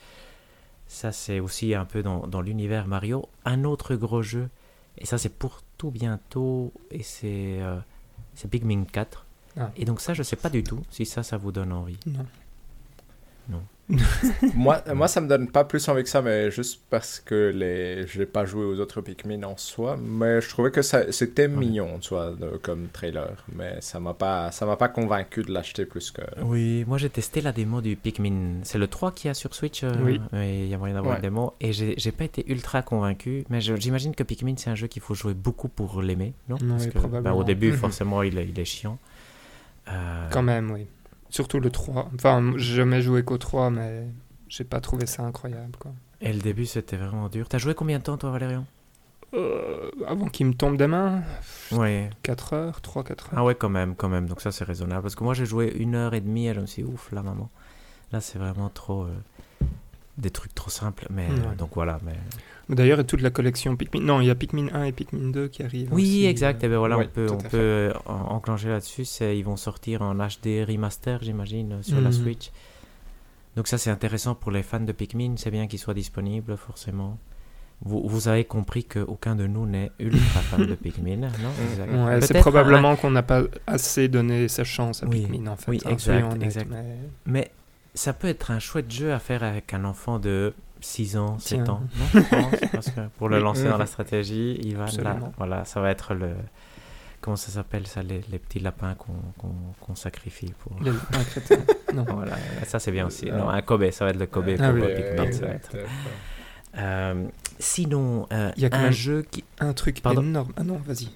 Ça c'est aussi un peu dans, dans l'univers Mario. Un autre gros jeu, et ça c'est pour tout bientôt, et c'est euh, c'est Pikmin 4. Ah. Et donc ça je sais pas du tout si ça ça vous donne envie. Non. moi, moi, ça me donne pas plus envie que ça, mais juste parce que les... j'ai pas joué aux autres Pikmin en soi. Mais je trouvais que ça... c'était Ouais. mignon, tu vois, de- comme trailer. Mais ça m'a pas, ça m'a pas convaincu de l'acheter plus que. Oui, moi j'ai testé la démo du Pikmin. C'est le 3 qui a sur Switch. euh, Oui. Il y a moyen d'avoir Ouais. une démo. Et j'ai j'ai pas été ultra convaincu. Mais je- j'imagine que Pikmin c'est un jeu qu'il faut jouer beaucoup pour l'aimer, non? Oui, Parce que, probablement. bah, au début, Mhm. forcément, il est, il est chiant. Euh, Quand même, oui. Surtout le 3. Enfin, j'ai jamais joué qu'au 3, mais j'ai pas trouvé ça incroyable, quoi. Et le début, c'était vraiment dur. T'as joué combien de temps, toi, Valérian? Euh, avant qu'il me tombe des mains, Ouais. 4 heures, 3-4 heures. Ah ouais, quand même, quand même. Donc ça, c'est raisonnable. Parce que moi, j'ai joué une heure et demie et je me suis dit, ouf, là, maman. Là, c'est vraiment trop... euh, des trucs trop simples. Mais euh, donc voilà. Mais... D'ailleurs, toute la collection Pikmin. Non, il y a Pikmin 1 et Pikmin 2 qui arrivent. Oui, aussi, exact. euh, Et ben voilà, on peut, on peut euh, en- enclencher là-dessus. Ils vont sortir en HD remaster, j'imagine, sur la Mhm. Switch. Donc ça, c'est intéressant pour les fans de Pikmin. C'est bien qu'ils soient disponibles, forcément. Vous, vous avez compris qu'aucun de nous n'est ultra fan de Pikmin, non? Exact. Ouais, c'est probablement qu'on n'a pas assez donné sa chance à Oui, Pikmin, en fait. oui, hein, exact, Mais ça peut être un chouette jeu à faire avec un enfant de 6 ans, 7 Tiens. ans, non, je pense, parce que pour le lancer dans la stratégie, il va là, voilà, ça va être le, comment ça s'appelle ça, les, les petits lapins qu'on qu'on- qu'on sacrifie pour, Les lapins crétins. Non. voilà, ça c'est bien aussi, non, un Kobe, ça va être le Kobe Ah pour oui. euh, Pikmin, ça va exact. être. Euh, sinon, euh, Il y a un jeu qui, Un truc Pardon énorme. Ah non, vas-y.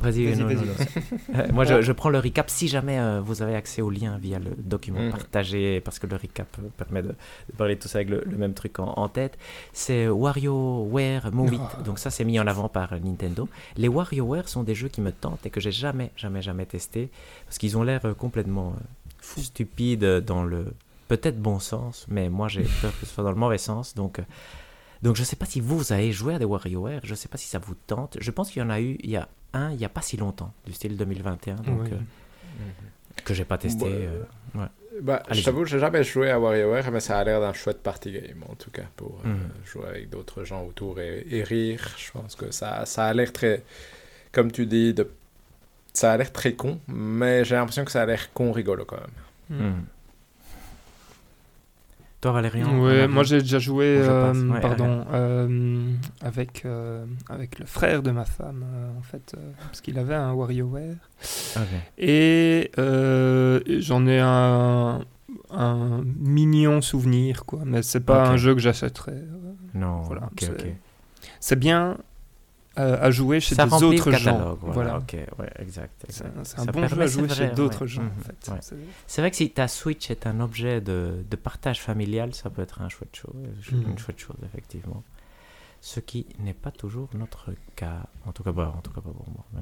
Vas-y. Euh, Moi, je, je prends le recap si jamais euh, vous avez accès au lien via le document Mhm. partagé, parce que le recap euh, permet de, de parler tous avec le, le même truc en, en tête. C'est WarioWare Move It. Ah. Donc ça, c'est mis en avant par Nintendo. Les WarioWare sont des jeux qui me tentent et que j'ai jamais, jamais, jamais testé, parce qu'ils ont l'air complètement euh, stupides dans le peut-être bon sens, mais moi j'ai peur que ce soit dans le mauvais sens. Donc, donc je sais pas si vous avez joué à des WarioWare, je sais pas si ça vous tente. Je pense qu'il y en a eu, il y a un, il y a pas si longtemps, du style 2021, donc Oui. euh, que j'ai pas testé. Ouais. euh, Bah, je t'avoue, j'ai jamais joué à WarioWare, mais ça a l'air d'un chouette party game en tout cas pour euh, Mhm. jouer avec d'autres gens autour et, et rire. Je pense que ça, ça a l'air très, comme tu dis, de... ça a l'air très con, mais j'ai l'impression que ça a l'air con rigolo quand même. hmm. Ouais, moi j'ai déjà joué, euh. Ouais, pardon, euh, avec, euh, avec le frère de ma femme, en fait, parce qu'il avait un WarioWare. Ok. Et j'en ai un, un mignon souvenir, quoi. Mais c'est pas un jeu que j'achèterais. Non, Voilà. C'est bien à jouer chez ça des autres gens. voilà, Voilà. ok, ouais, exact. C'est un bon jeu à jouer vrai, chez ouais. d'autres gens, Mhm, en fait. ouais. C'est- vrai que si ta Switch est un objet de, de partage familial, ça peut être un chouette chose, Mhm. une chouette chose, effectivement. Ce qui n'est pas toujours notre cas. En tout cas, bah, en tout cas pas pour moi. mais-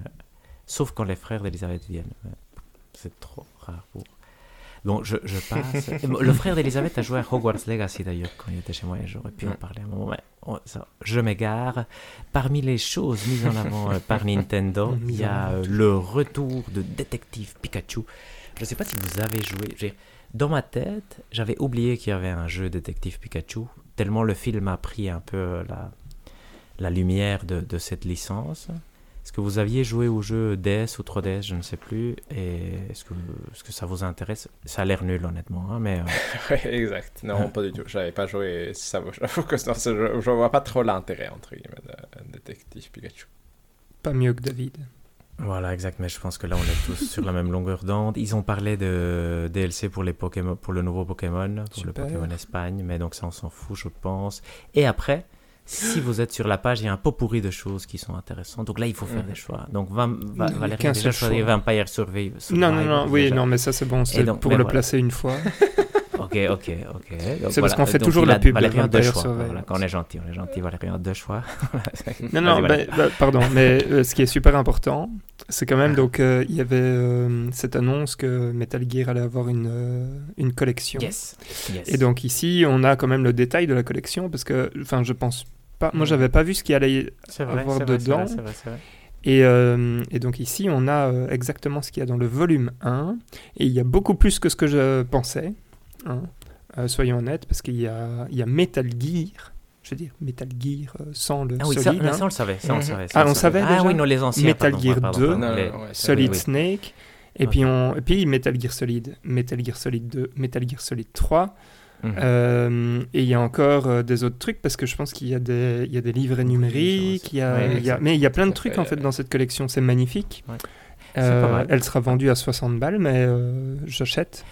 Sauf quand les frères d'Elisabeth viennent. C'est trop rare pour. Donc, je, je passe. Bon, le frère d'Elisabeth a joué à Hogwarts Legacy d'ailleurs quand il était chez moi et j'aurais pu en parler à un moment. Je m'égare. Parmi les choses mises en avant euh, par Nintendo, il y a euh, le retour de Détective Pikachu. Je ne sais pas si vous avez joué. Dans ma tête, j'avais oublié qu'il y avait un jeu Détective Pikachu, tellement le film a pris un peu la, la lumière de, de cette licence. Est-ce que vous aviez joué au jeu DS ou 3DS, je ne sais plus, et est-ce que, est-ce que ça vous intéresse? Ça a l'air nul, honnêtement, hein, mais... euh, exact. Non, pas du tout. J'avais pas joué. Ça, j'avoue que jeu, je vois pas trop l'intérêt, entre guillemets, de, Détective Pikachu. Pas mieux que David. Voilà, exact, mais je pense que là, on est tous sur la même longueur d'onde. Ils ont parlé de DLC pour, les Pokémon, pour le nouveau Pokémon, pour le. Pokémon Espagne, mais donc ça, on s'en fout, je pense. Et après, si vous êtes sur la page, il y a un pot pourri de choses qui sont intéressantes. Donc là, il faut faire Mhm. des choix. Donc, Va- Il y a Valérie a déjà choisi. Vampire Survive. Non, non, non, oui, déjà. non, mais ça c'est bon, c'est donc, pour le voilà. placer une fois. Ok, ok, ok. C'est parce qu'on fait Donc, toujours la pub a deux choix. Voilà, quand on est gentil, on est gentil. Valérian a deux choix. Non, non, Valérie. bah, bah, pardon, mais euh, ce qui est super important, c'est quand même, donc, euh, il y avait euh, cette annonce que Metal Gear allait avoir une, euh, une collection. Yes. yes. Et donc ici, on a quand même le détail de la collection, parce que, enfin, je pense pas, moi Mhm. j'avais pas vu ce qu'il allait vrai, avoir dedans. vrai, vrai. Et, euh, et donc ici, on a euh, exactement ce qu'il y a dans le volume 1. Et il y a beaucoup plus que ce que je pensais. hein. Euh, soyons honnêtes, parce qu'il y a, il y a Metal Gear. Je veux dire, Metal Gear sans le Ah oui, ça, solide. mais hein. ça, on le savait. Ça, on le Mhm. savait ça, Ah, le on savait Ah déjà oui, non, les anciens. Metal pardon, Gear pardon, 2, pardon, Non, les- non, ouais, c'est- Solid oui, oui. Snake. Et, puis on, et puis Metal Gear Solid. Metal Gear Solid 2, Metal Gear Solid 3. Mhm. Euh, et il y a encore euh, des autres trucs parce que je pense qu'il y a des, il y a des livrets numériques, il y a, Oui, il y a- exact. mais il y a plein de trucs fait, en fait euh, dans cette collection, c'est magnifique. Ouais. Euh, C'est pas mal. elle sera vendue à 60 balles, mais euh, j'achète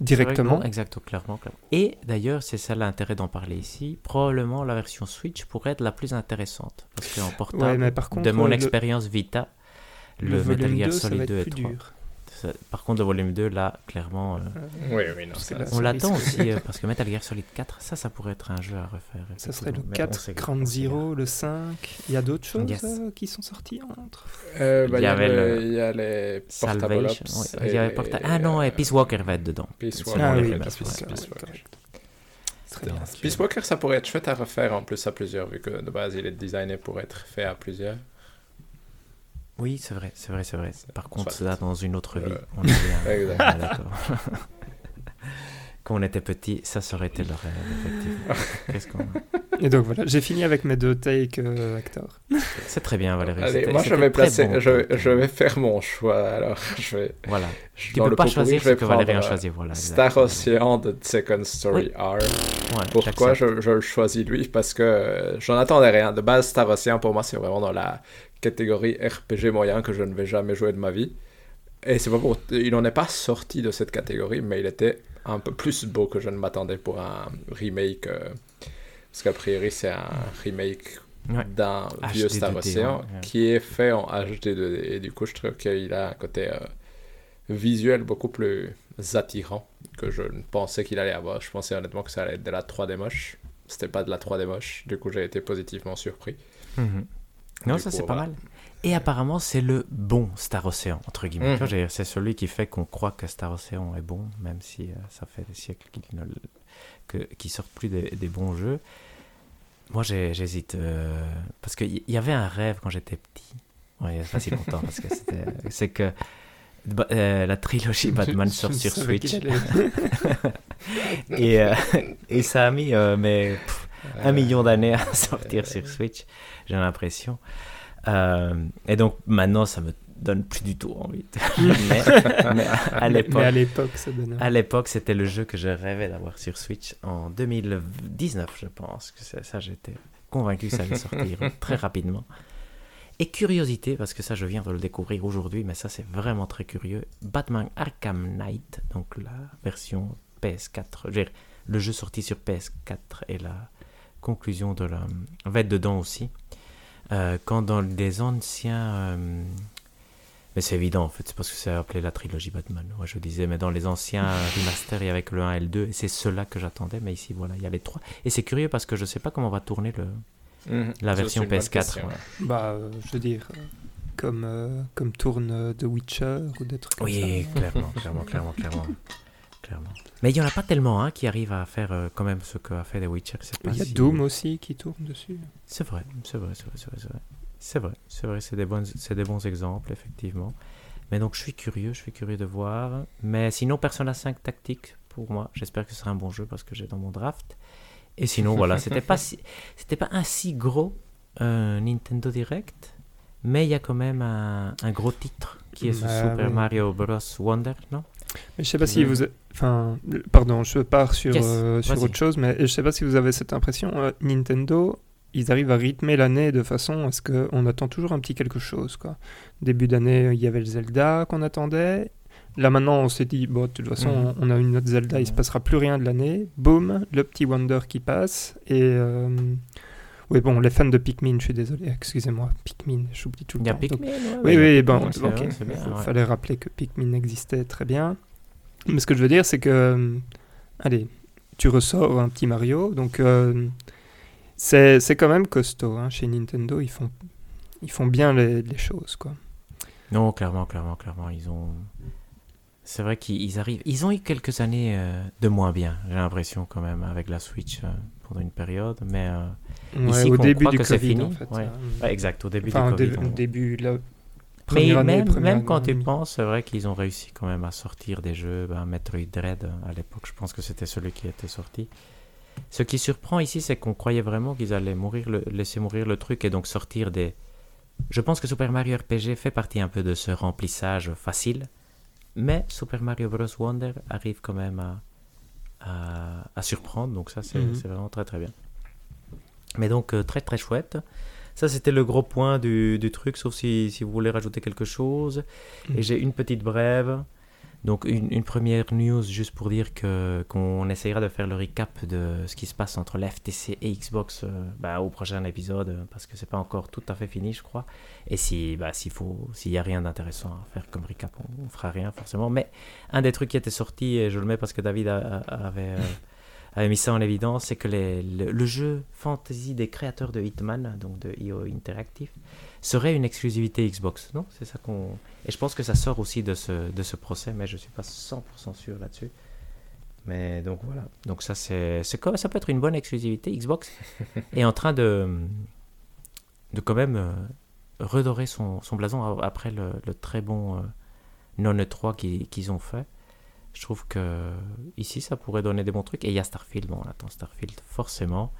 directement. vrai que non, exactement, clairement, clairement. Et d'ailleurs, c'est ça l'intérêt d'en parler ici. Probablement la version Switch pourrait être la plus intéressante. Parce qu'en portable, Ouais, mais par contre, de mon le- expérience Vita, le, le, Metal Gear 2, ça va Solid être 2 et plus 3. dur. Ça- Par contre, le volume 2, là, clairement, euh, Oui, oui, non, Parce ça, que là, on l'attend aussi, euh, parce que Metal Gear Solid 4, ça, ça pourrait être un jeu à refaire. Ça serait le effectivement. Mais on 4, sait- Grand Zero, le 5. Il y a d'autres choses Yes. euh, qui sont sorties entre. Euh, bah, Il y avait le- il y a les Portable Salvation. Ops ouais, il y avait et- Porta- Ah non, et Peace Walker va être dedans. Peace Walker. Ah oui, Peace Peace Walker. Peace Walker. Walker. Très bien. Peace Walker, ça pourrait être chouette à refaire en plus à plusieurs, vu que de base il est designé pour être fait à plusieurs. Oui, c'est vrai, c'est vrai, c'est vrai. Par contre, Soit. ça, dans une autre vie, Euh, on est bien. est d'accord. Quand on était petit, ça, aurait été le rêve, effectivement. Qu'est-ce qu'on... Et donc voilà, j'ai fini avec mes deux takes euh, acteurs. C'est très bien, Valérie. Allez, moi je vais placer, bon, je, vais faire mon choix. Alors, je vais. Voilà. je- Tu peux pas choisir ce que Valérie a euh, choisi, voilà. Star. Ocean de Second Story R. Ouais, Pourquoi je le choisis lui? Parce que euh, j'en attendais rien. De base, Star Ocean pour moi c'est vraiment dans la catégorie RPG moyen que je ne vais jamais jouer de ma vie. Et c'est pas pour. Il n'en est pas sorti de cette catégorie, mais il était un peu plus beau que je ne m'attendais pour un remake. euh, parce qu'a priori, c'est un remake Ouais. d'un vieux Star 2D, Ocean ouais, qui est fait en HD 2D. Et du coup, je trouve qu'il a un côté euh, visuel beaucoup plus attirant que je ne pensais qu'il allait avoir. Je pensais honnêtement que ça allait être de la 3D moche. C'était pas de la 3D moche. Du coup, j'ai été positivement surpris. Mhm. Non, ça c'est pas mal. Et apparemment, c'est le bon Star Ocean, entre guillemets. Mhm. C'est celui qui fait qu'on croit que Star Ocean est bon, même si euh, ça fait des siècles qu'ils ne sortent plus des, des bons jeux. Moi, j'hésite. euh, parce qu'il y, y avait un rêve quand j'étais petit. Ouais, pas si longtemps, parce que c'était- c'est que ba- euh, la trilogie Batman Je- sort je sur Switch. qu'il Et, et ça a mis mais, pff, un million d'années à sortir sur Switch, j'ai l'impression. Euh, et donc maintenant, ça me donne plus du tout envie. mais, mais à l'époque, à l'époque, c'était le jeu que je rêvais d'avoir sur Switch en 2019, je pense. Que ça, j'étais convaincu que ça allait sortir très rapidement. Et curiosité, parce que ça, je viens de le découvrir aujourd'hui, mais ça, c'est vraiment très curieux. Batman Arkham Knight, donc la version PS4, je veux dire, le jeu sorti sur PS4 et la conclusion de la. va être dedans aussi. Euh, quand dans les anciens. euh, mais c'est évident en fait, c'est parce que c'est appelé la trilogie Batman. Moi je disais, mais dans les anciens remasters, il y avait que le 1 et le 2, et c'est cela que j'attendais, mais ici voilà, il y a les trois. Et c'est curieux parce que je sais pas comment va tourner le. Mhm. La version c'est une bonne PS4, question, ouais. ouais. Bah, euh, je veux dire, comme, euh, comme tourne The Witcher ou des trucs comme Oui, ça. clairement, clairement, clairement, clairement. clairement. Mais il y en a pas tellement hein, qui arrivent à faire euh, quand même ce qu'a fait The Witcher. c'est pas Il y a si- Doom aussi qui tourne dessus. C'est vrai, c'est vrai, c'est vrai, c'est vrai, c'est vrai. C'est vrai, c'est vrai, c'est des, bonnes, c'est des bons exemples, effectivement. Mais donc, je suis curieux, je suis curieux de voir. Mais sinon, Persona 5 Tactique, pour moi, j'espère que ce sera un bon jeu parce que j'ai dans mon draft. Et sinon, voilà, c'était pas, si, c'était pas un si gros euh, Nintendo Direct, mais il y a quand même un, un gros titre qui est ce Bah, Super oui. Mario Bros. Wonder, non? Mais je sais pas si Mhm. vous... Enfin, pardon, je pars sur, Yes, euh, sur autre chose, mais je sais pas si vous avez cette impression. euh, Nintendo, ils arrivent à rythmer l'année de façon à ce qu'on attend toujours un petit quelque chose. Quoi. Début d'année, il y avait le Zelda qu'on attendait. Là maintenant, on s'est dit, bon, de toute façon, Mhm. on a une autre Zelda, il se passera plus rien de l'année. Boum, le petit Wonder qui passe. Et... euh, Oui, bon, les fans de Pikmin, je suis désolé, excusez-moi, Pikmin, j'oublie tout le Il y a temps. Donc, Pikmin, ouais, oui, oui, bon, Il fallait rappeler que Pikmin existait très bien. Mais ce que je veux dire, c'est que, euh, allez, tu ressors un petit Mario, donc euh, c'est quand même costaud. hein, chez Nintendo, ils font, ils font bien les, les choses, quoi. Non, clairement, clairement, clairement, ils ont. C'est vrai qu'ils ils arrivent. Ils ont eu quelques années euh, de moins bien, j'ai l'impression quand même, avec la Switch euh, pendant une période. Mais euh, Ouais, Ici, au qu'on début croit du que c'est fini, en fait. ouais. euh, ouais, exact, au début enfin, du Covid. au on- début, la Mais année, même, quand tu penses, c'est vrai qu'ils ont réussi quand même à sortir des jeux. Ben, Metroid Dread, euh, à l'époque, je pense que c'était celui qui était sorti. Ce qui surprend ici, c'est qu'on croyait vraiment qu'ils allaient mourir le- laisser mourir le truc et donc sortir des. Je pense que Super Mario RPG fait partie un peu de ce remplissage facile, mais Super Mario Bros. Wonder arrive quand même à, à, à surprendre, donc ça c'est Mhm. c'est vraiment très très bien. Mais donc euh, très très chouette. Ça c'était le gros point du, du truc, sauf si, si vous voulez rajouter quelque chose. Mhm. Et j'ai une petite brève. Donc une, une première news juste pour dire que qu'on essayera de faire le recap de ce qui se passe entre la FTC et Xbox euh, bah, au prochain épisode euh, parce que c'est pas encore tout à fait fini je crois. Et si bah, s'il faut s'il y a rien d'intéressant à faire comme recap on, on fera rien forcément. Mais un des trucs qui était sorti et je le mets parce que David a- a- avait euh, avait mis ça en évidence, c'est que les- le, le jeu fantasy des créateurs de Hitman, donc de IO Interactive, serait une exclusivité Xbox. Non? C'est ça qu'on. Et je pense que ça sort aussi de ce, de ce procès, mais je suis pas 100% sûr là-dessus. Mais donc voilà. Donc ça, c'est, Ça peut être une bonne exclusivité. Xbox est en train de, de quand même euh, redorer son, son blason après le, le très bon euh, non E3 qu'ils, qu'ils ont fait. Je trouve que ici, ça pourrait donner des bons trucs. Et il y a Starfield. Bon, on attend Starfield, forcément.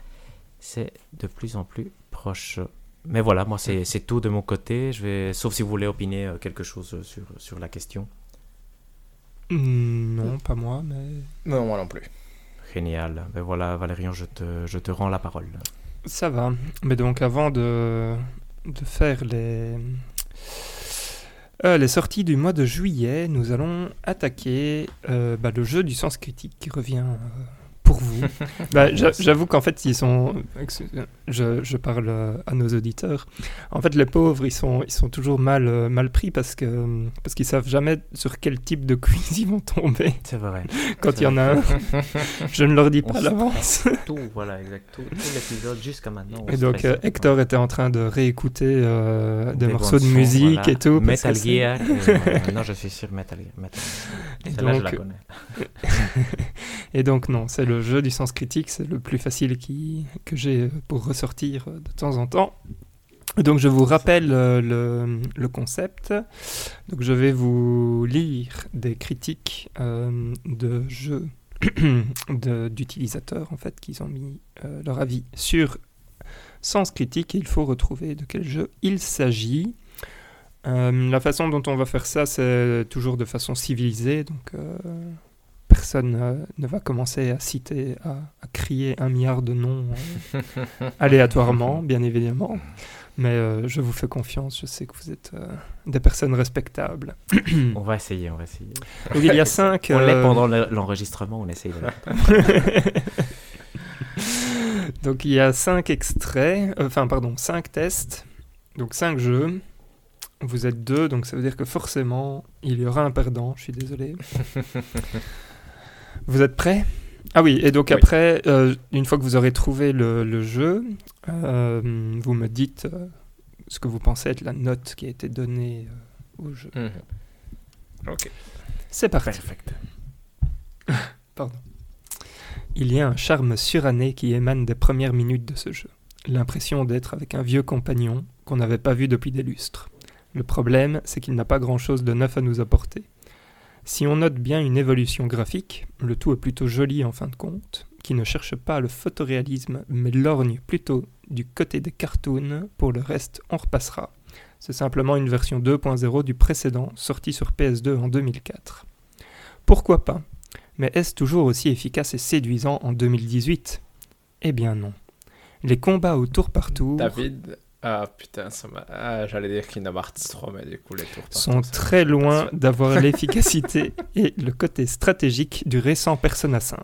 C'est de plus en plus proche. Mais voilà, moi, c'est, c'est tout de mon côté. Je vais, sauf si vous voulez opiner euh, quelque chose euh, sur, sur la question. Hmm, non, pas moi, mais Non, moi non plus. Génial. Ben voilà, Valérian, je te, je te rends la parole. ça va. Mais donc, avant de, de faire les, euh, les sorties du mois de juillet, nous allons attaquer euh, bah, le jeu du sens critique qui revient euh, pour vous. Bah, j'a- J'avoue qu'en fait, ils sont. Je, je parle euh, à nos auditeurs. En fait, les pauvres, ils sont, ils sont toujours mal, euh, mal pris parce que parce qu'ils savent jamais sur quel type de quiz ils vont tomber C'est vrai. quand il y en a un. Je ne leur dis pas à l'avance. Tout, voilà, exact. Tout, tout l'épisode jusqu'à maintenant. Et donc, stresse. euh, Hector était en train de réécouter euh, des, Des morceaux de musique voilà. et tout. Metal Gear. et, euh, non, je suis sûr Metal Gear. Metal Et Gear. Celle-là, je la donc, connais. Et donc non, c'est le jeu du sens critique, c'est le plus facile qui, que j'ai pour ressortir euh, de temps en temps. Donc je vous rappelle euh, le, le concept. Donc je vais vous lire des critiques euh, de jeux d'utilisateurs en fait qui ont mis euh, leur avis sur Sens critique il faut retrouver de quel jeu il s'agit. Euh, la façon dont on va faire ça, c'est toujours de façon civilisée, donc euh, personne euh, ne va commencer à citer, à, à crier un milliard de noms euh, aléatoirement, bien évidemment. Mais euh, je vous fais confiance, je sais que vous êtes des personnes respectables. On va essayer, on va essayer. Donc il y a cinq. On l'est pendant le- l'enregistrement, on essaye Donc il y a cinq extraits, enfin pardon, cinq tests, donc cinq jeux. Vous êtes deux, donc ça veut dire que forcément il y aura un perdant. Je suis désolé. vous êtes prêts? Ah oui, et donc Oui. après, euh, une fois que vous aurez trouvé le, le jeu, euh, vous me dites euh, ce que vous pensez être la note qui a été donnée euh, au jeu. Mhm. Ok. C'est parti. Perfect. Il y a un charme suranné qui émane des premières minutes de ce jeu. L'impression d'être avec un vieux compagnon qu'on n'avait pas vu depuis des lustres. Le problème, c'est qu'il n'a pas grand-chose de neuf à nous apporter. Si on note bien une évolution graphique, le tout est plutôt joli en fin de compte, qui ne cherche pas le photoréalisme, mais lorgne plutôt du côté des cartoons, pour le reste on repassera. C'est simplement une version 2.0 du précédent, sorti sur PS2 en 2004. Pourquoi pas? Mais est-ce toujours aussi efficace et séduisant en 2018 Eh bien non. Les combats au tour par tour... David, ah putain. Ah, j'allais dire Kingdom Hearts 3, mais du coup les tours sont très loin d'avoir l'efficacité et le côté stratégique du récent Persona 5.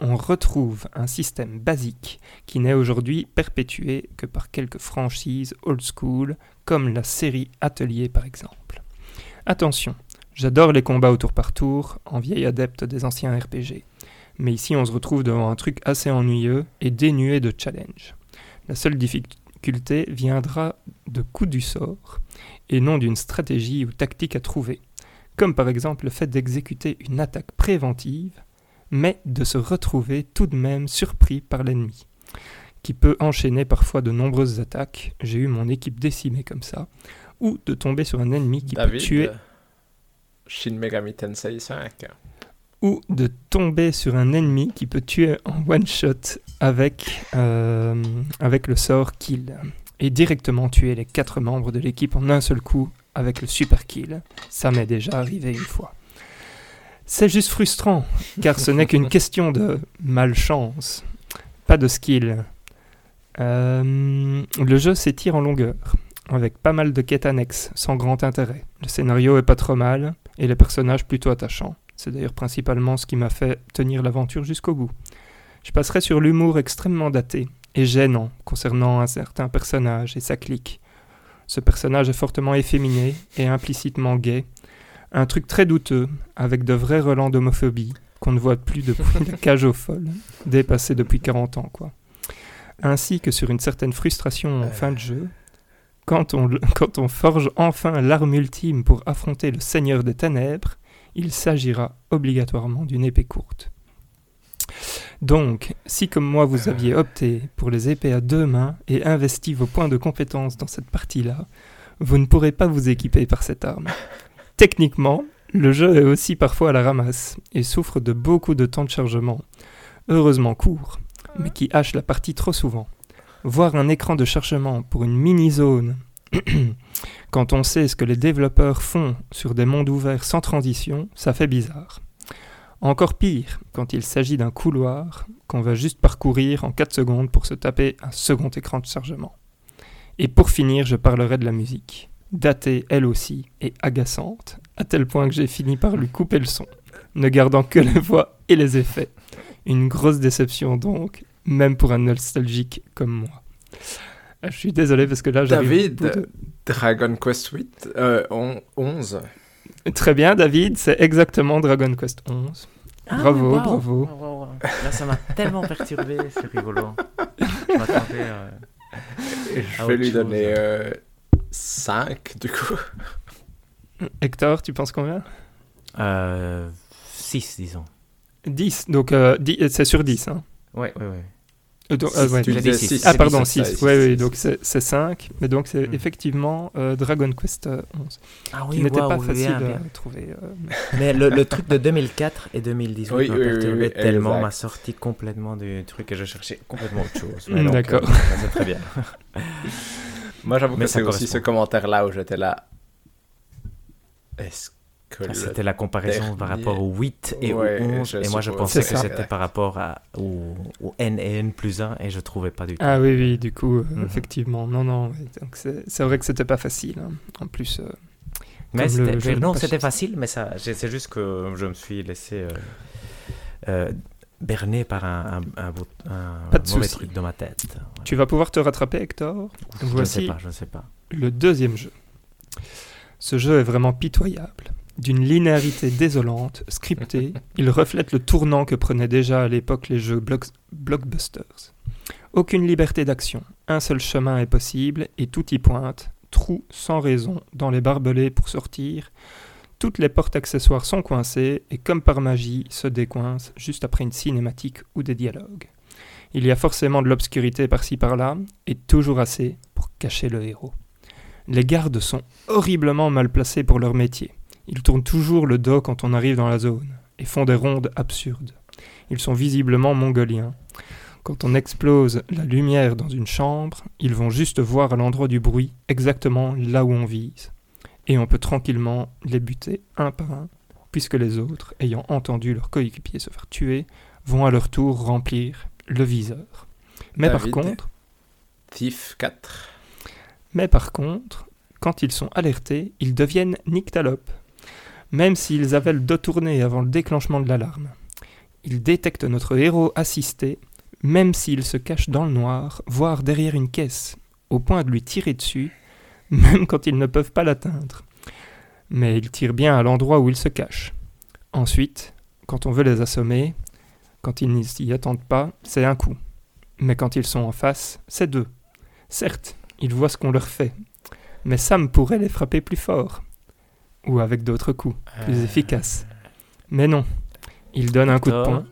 On retrouve un système basique qui n'est aujourd'hui perpétué que par quelques franchises old school, comme la série Atelier par exemple. Attention, j'adore les combats au tour par tour, en vieil adepte des anciens RPG. Mais ici on se retrouve devant un truc assez ennuyeux et dénué de challenge. La seule difficulté viendra de coups du sort et non d'une stratégie ou tactique à trouver, comme par exemple le fait d'exécuter une attaque préventive, mais de se retrouver tout de même surpris par l'ennemi, qui peut enchaîner parfois de nombreuses attaques, j'ai eu mon équipe décimée comme ça, ou de tomber sur un ennemi qui David, peut tuer, euh, Shin Megami Tensei 5. Ou de tomber sur un ennemi qui peut tuer en one shot avec, euh, avec le sort kill, et directement tuer les quatre membres de l'équipe en un seul coup avec le super kill. Ça m'est déjà arrivé une fois. C'est juste frustrant, car ce n'est qu'une question de malchance, pas de skill. Euh, le jeu s'étire en longueur, avec pas mal de quêtes annexes, sans grand intérêt. Le scénario est pas trop mal, et les personnages plutôt attachants. C'est d'ailleurs principalement ce qui m'a fait tenir l'aventure jusqu'au bout. Je passerai sur l'humour extrêmement daté et gênant concernant un certain personnage et sa clique. Ce personnage est fortement efféminé et implicitement gay, un truc très douteux, avec de vrais relents d'homophobie qu'on ne voit plus depuis la cage aux folles, dépassée depuis 40 ans, quoi. Ainsi que sur une certaine frustration en fin de jeu, quand on, quand on forge enfin l'arme ultime pour affronter le Seigneur des Ténèbres, il s'agira obligatoirement d'une épée courte. Donc, si comme moi vous aviez opté pour les épées à deux mains et investi vos points de compétence dans cette partie-là, vous ne pourrez pas vous équiper par cette arme. Techniquement, le jeu est aussi parfois à la ramasse et souffre de beaucoup de temps de chargement, heureusement court, mais qui hache la partie trop souvent. Voir un écran de chargement pour une mini-zone quand on sait ce que les développeurs font sur des mondes ouverts sans transition, ça fait bizarre. Encore pire, quand il s'agit d'un couloir qu'on va juste parcourir en 4 secondes pour se taper un second écran de chargement. Et pour finir, je parlerai de la musique. Datée elle aussi et agaçante, à tel point que j'ai fini par lui couper le son, ne gardant que les voix et les effets. Une grosse déception donc, même pour un nostalgique comme moi. Ah, Je suis désolé parce que là j'arrive David, de- Dragon Quest 8, euh, on- 11. Très bien David, c'est exactement Dragon Quest 11. Bravo, wow. bravo. Wow, wow, wow. Là, ça m'a tellement perturbé, c'est rigolo. Je m'attendais. euh, je Ah, vais lui chose. donner 5 du coup. Hector, tu penses combien? Euh, 6, disons. 10, donc euh, dix- c'est sur 10. Hein. Ouais, ouais, ouais. Euh, donc, Six, euh, ouais, tu six. six, Ah pardon, dit 6. six, Oui, oui, donc c'est c'est 5. Mais donc c'est Mm. effectivement euh, Dragon Quest euh, 11. Ah qui oui, n'était waouh, pas bien, facile bien. à trouver. euh, Mais le, le truc de 2004 et 2018 Oui, m'a oui, oui, perturbé oui, tellement, m'a sorti complètement du truc que je cherchais complètement autre chose. D'accord. euh, c'est très bien. Moi j'avoue que c'est aussi ce commentaire-là où j'étais là. Est-ce Ah, C'était la comparaison par rapport au 8 et Ouais, au 11. je Et moi, je pensais que c'était par rapport à, au, au N et N plus 1 et je trouvais pas du tout. Ah oui, oui, du coup, euh, Mhm. effectivement. Non, non. c'est vrai que c'était pas facile. hein. En plus, euh, mais le non, c'était facile, mais c'est juste que je me suis laissé euh, euh, berner par un, un, un, beau- un Pas de mauvais truc dans ma tête. tu vas pouvoir te rattraper, Hector. Je ne sais pas, je ne sais pas. le deuxième jeu. Ce jeu est vraiment pitoyable. D'une linéarité désolante, scriptée, il reflète le tournant que prenaient déjà à l'époque les jeux block- blockbusters. Aucune liberté d'action, un seul chemin est possible et tout y pointe, trou sans raison dans les barbelés pour sortir, Toutes les portes accessoires sont coincées et comme par magie se décoincent juste après une cinématique ou des dialogues. Il y a forcément de l'obscurité par-ci par-là et toujours assez pour cacher le héros. Les gardes sont horriblement mal placés pour leur métier. Ils tournent toujours le dos quand on arrive dans la zone et font des rondes absurdes. Ils sont visiblement mongoliens. Quand on explose la lumière dans une chambre, ils vont juste voir à l'endroit du bruit exactement là où on vise. Et on peut tranquillement les buter un par un, puisque les autres, ayant entendu leur coéquipier se faire tuer, vont à leur tour remplir le viseur. Mais David. par contre, Thief 4. mais par contre, quand ils sont alertés, ils deviennent nyctalopes, même s'ils avaient le dos tourné avant le déclenchement de l'alarme. Ils détectent notre héros assisté, même s'il se cache dans le noir, voire derrière une caisse, au point de lui tirer dessus, même quand ils ne peuvent pas l'atteindre. Mais ils tirent bien à l'endroit où ils se cachent. Ensuite, quand on veut les assommer, quand ils n'y attendent pas, c'est un coup. Mais quand ils sont en face, c'est deux. Certes, ils voient ce qu'on leur fait, mais Sam pourrait les frapper plus fort, ou avec d'autres coups, plus Euh, efficaces. Mais non, il donne un coup de poing.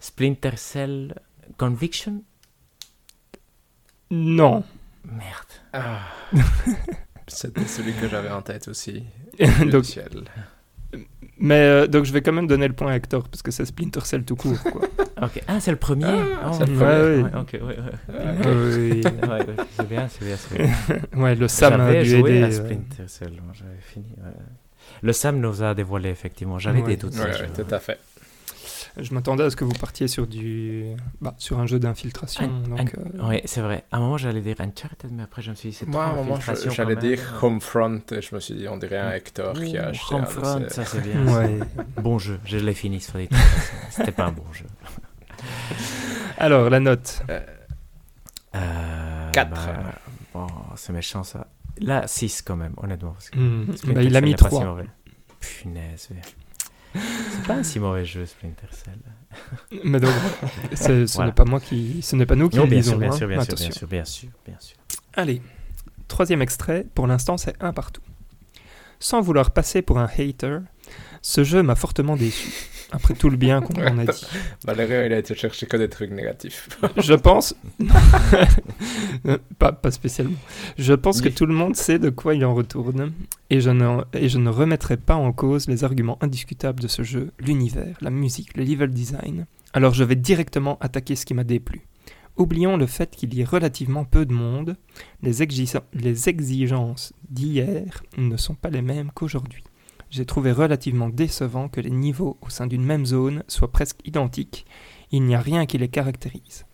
Splinter Cell Conviction? Non. Merde. Ah. C'était celui que j'avais en tête aussi. donc, Le ciel. Mais euh, donc je vais quand même donner le point à Hector parce que c'est Splinter Cell tout court. Quoi. Ok. Ah, c'est le premier Ah, Oh, c'est le Ouais, premier. ouais. ouais, ok, ouais, ouais. Oui. C'est bien, c'est bien, bien. Ouais, le Sam a dû joué aider. à euh, Splinter Cell, moi, j'avais fini. ouais. Le Sam nous a dévoilé, effectivement. J'avais Ouais. des doutes. Tout à fait. Je m'attendais à ce que vous partiez sur du, bah, sur un jeu d'infiltration. Euh, Oui, c'est vrai. À un moment, j'allais dire Uncharted, mais après, je me suis dit, c'est Moi, à un trop moment, j'allais dire Homefront et je me suis dit, on dirait un Hector qui a acheté Homefront, ça c'est bien. Ouais. Bon jeu, je l'ai fini. C'était pas un bon jeu. Alors la note. Euh, Quatre. bah, bon, c'est méchant ça. Là, 6 quand même, honnêtement. parce que Hmm, Splinter bah, il a mis n'est pas si 3. mauvais. Punaise. ouais. C'est pas un si mauvais jeu, Splinter Cell. Mais donc, ce Voilà. n'est pas moi qui, ce n'est pas nous qui Non, le bien disons. sûr, bien hein. sûr, bien sûr, bien sûr, bien sûr, bien sûr. Allez, troisième extrait, pour l'instant c'est un partout. Sans vouloir passer pour un hater, ce jeu m'a fortement déçu, après tout le bien qu'on a dit. Valérian, il a été chercher que des trucs négatifs. Je pense... Pas, pas spécialement. Je pense que tout le monde sait de quoi il en retourne, et je, ne, et je ne remettrai pas en cause les arguments indiscutables de ce jeu, l'univers, la musique, le level design. Alors je vais directement attaquer ce qui m'a déplu. Oublions le fait qu'il y ait relativement peu de monde, les exigences d'hier ne sont pas les mêmes qu'aujourd'hui. J'ai trouvé relativement décevant que les niveaux au sein d'une même zone soient presque identiques, il n'y a rien qui les caractérise.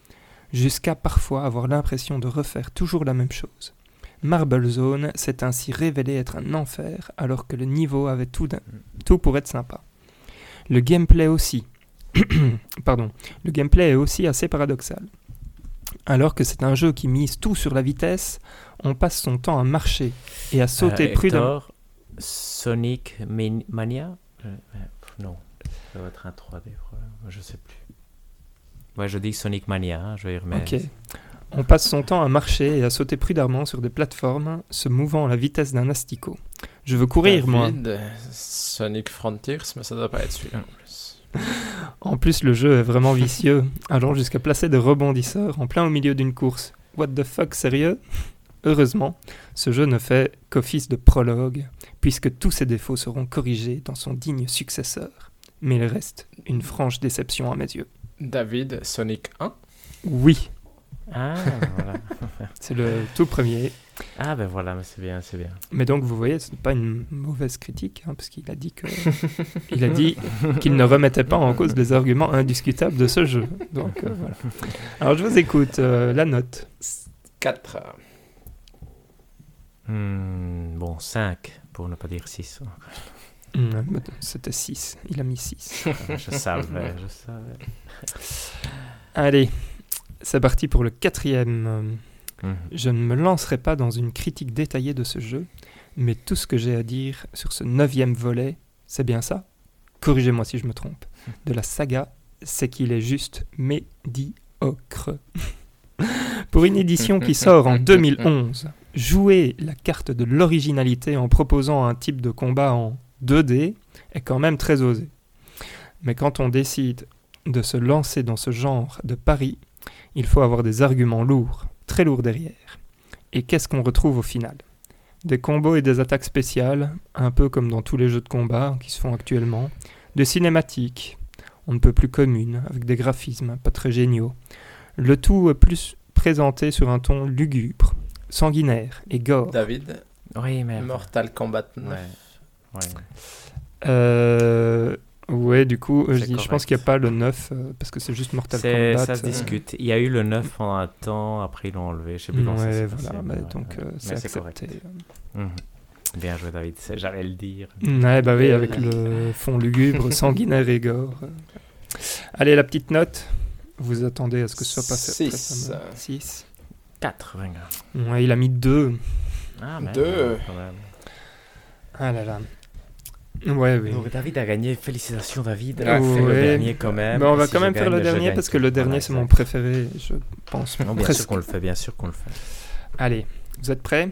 Jusqu'à parfois avoir l'impression de refaire toujours la même chose. Marble Zone s'est ainsi révélé être un enfer alors que le niveau avait tout, pour être sympa. Le gameplay aussi. Pardon. Le gameplay est aussi assez paradoxal. Alors que c'est un jeu qui mise tout sur la vitesse, on passe son temps à marcher et à sauter Euh, prudemment. Sonic Man- Mania? Euh, euh, Non, ça doit être un 3D, probablement. je sais plus. Ouais, je dis Sonic Mania, hein, je vais y remettre. Ok. On passe son temps à marcher et à sauter prudemment sur des plateformes, se mouvant à la vitesse d'un asticot. Je veux courir, moi. Sonic Frontiers, mais ça doit pas être celui-là en plus. En plus, le jeu est vraiment vicieux, allant jusqu'à placer des rebondisseurs en plein au milieu d'une course. What the fuck, sérieux? Heureusement, ce jeu ne fait qu'office de prologue, puisque tous ses défauts seront corrigés dans son digne successeur. Mais il reste une franche déception à mes yeux. David, Sonic 1. Oui, Ah, voilà. c'est le tout premier. Ah, ben voilà, mais c'est bien, c'est bien. Mais donc, vous voyez, ce n'est pas une mauvaise critique, hein, parce qu'il a dit que il a dit qu'il ne remettait pas en cause les arguments indiscutables de ce jeu. Donc euh, voilà. Alors, je vous écoute. euh, la note. 4. Hmm, bon, 5, pour ne pas dire 6. Hum, C'était 6. Il a mis 6. je savais, je savais. Allez, c'est parti pour le quatrième. Mhm. Je ne me lancerai pas dans une critique détaillée de ce jeu, mais tout ce que j'ai à dire sur ce neuvième volet, c'est bien ça? Corrigez-moi si je me trompe. De la saga, c'est qu'il est juste médiocre. pour une édition qui sort en 2011, jouer la carte de l'originalité en proposant un type de combat en 2D est quand même très osé. Mais quand on décide de se lancer dans ce genre de pari, il faut avoir des arguments lourds, très lourds derrière. Et qu'est-ce qu'on retrouve au final? Des combos et des attaques spéciales, un peu comme dans tous les jeux de combat qui se font actuellement, des cinématiques, on ne peut plus communes, avec des graphismes pas très géniaux. Le tout plus présenté sur un ton lugubre, sanguinaire et gore. David, Oui, mais. Mortal Kombat 9. Ouais. ouais. Euh, ouais, du coup, euh, je, C'est dis- je pense qu'il n'y a pas le 9, euh, parce que c'est juste Mortal Kombat. Ça se euh, discute. Il y a eu le 9 pendant un temps, après ils l'ont enlevé. Je sais plus ça Ouais, voilà, passé, bah, mais donc euh, c'est accepté. Mhm. Bien joué, David. J'allais le dire. Ouais, bah oui, avec le fond lugubre, sanguinaire et gore. Allez, la petite note. Vous attendez à ce que ce soit passé Six. 6. 4, venga. Ouais, il a mis 2. Ah, merde, Deux. quand même. Ah là là. Ouais, oui. Donc David a gagné. Félicitations, David. Ah, C'est le ouais. dernier quand même. Mais on va si quand même faire gagne, le dernier parce que le dernier c'est mon préféré, je pense. Non, bien presque. sûr qu'on le fait, bien sûr qu'on le fait. Allez, vous êtes prêts?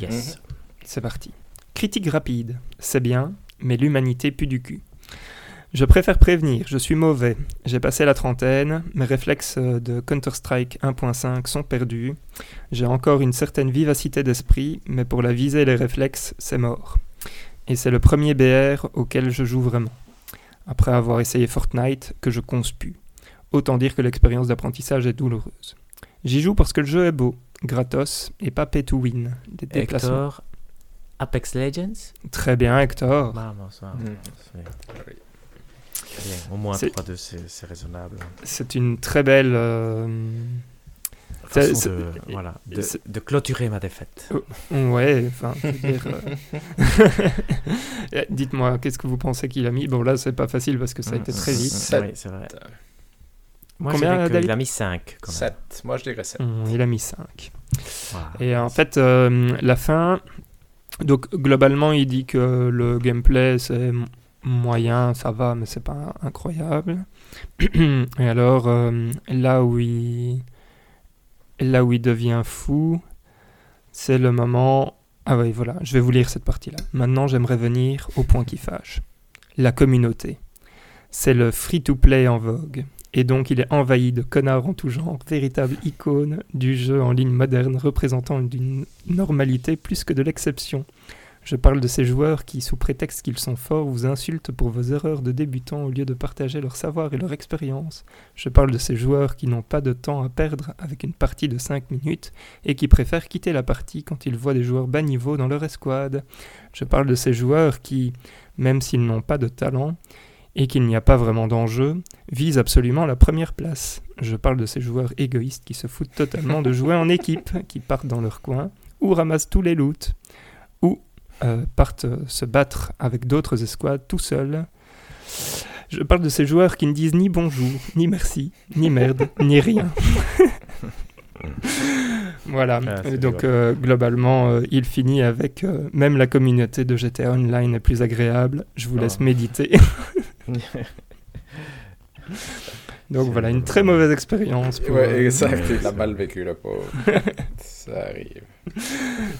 Yes. C'est parti. Critique rapide, c'est bien, mais l'humanité pue du cul. Je préfère prévenir, je suis mauvais. J'ai passé la trentaine, mes réflexes euh, de Counter-Strike 1.5 sont perdus. J'ai encore une certaine vivacité d'esprit, mais pour la visée et les réflexes, c'est mort. Et c'est le premier BR auquel je joue vraiment. Après avoir essayé Fortnite, que je conspue. Autant dire que l'expérience d'apprentissage est douloureuse. J'y joue parce que le jeu est beau, gratos et pas pay to win. Des déplacements. Hector, Apex Legends? Très bien, Hector. Vamos, vamos. Mhm. Bien, au moins C'est- 3-2, c'est raisonnable. C'est une très belle. euh, Façon de, voilà, de, de clôturer ma défaite. Ouais, enfin, je veux dire. euh, Dites-moi, qu'est-ce que vous pensez qu'il a mis? Bon, là, c'est pas facile parce que ça a été très Mm, vite. mm, Sept. Oui, c'est vrai. Moi, Combien, Il a mis 5 quand même. 7. Moi, je dirais 7. Hum, Il a mis 5. Voilà. Et en fait, euh, la fin. Donc, globalement, il dit que le gameplay, c'est moyen, ça va, mais c'est pas incroyable. Et alors, euh, là où il. Là où il devient fou, c'est le moment. Ah oui, voilà, je vais vous lire cette partie-là. Maintenant, j'aimerais venir au point qui fâche. La communauté. C'est le free-to-play en vogue. Et donc, il est envahi de connards en tout genre, véritable icône du jeu en ligne moderne, représentant d'une normalité plus que de l'exception. Je parle de ces joueurs qui, sous prétexte qu'ils sont forts, vous insultent pour vos erreurs de débutants au lieu de partager leur savoir et leur expérience. Je parle de ces joueurs qui n'ont pas de temps à perdre avec une partie de 5 minutes et qui préfèrent quitter la partie quand ils voient des joueurs bas niveau dans leur escouade. Je parle de ces joueurs qui, même s'ils n'ont pas de talent et qu'il n'y a pas vraiment d'enjeu, visent absolument la première place. Je parle de ces joueurs égoïstes qui se foutent totalement de jouer en équipe, qui partent dans leur coin, ou ramassent tous les loots, euh, partent euh, se battre avec d'autres escouades tout seuls. Je parle de ces joueurs qui ne disent ni bonjour, ni merci, ni merde, ni rien. voilà. Ah, donc euh, globalement, euh, il finit avec euh, même la communauté de GTA Online est plus agréable. Je vous laisse Oh. méditer. Donc voilà, une très mauvaise expérience. pour, Ouais, euh, exact. ouais, Il a c'est- mal vécu, le pauvre. Ça arrive.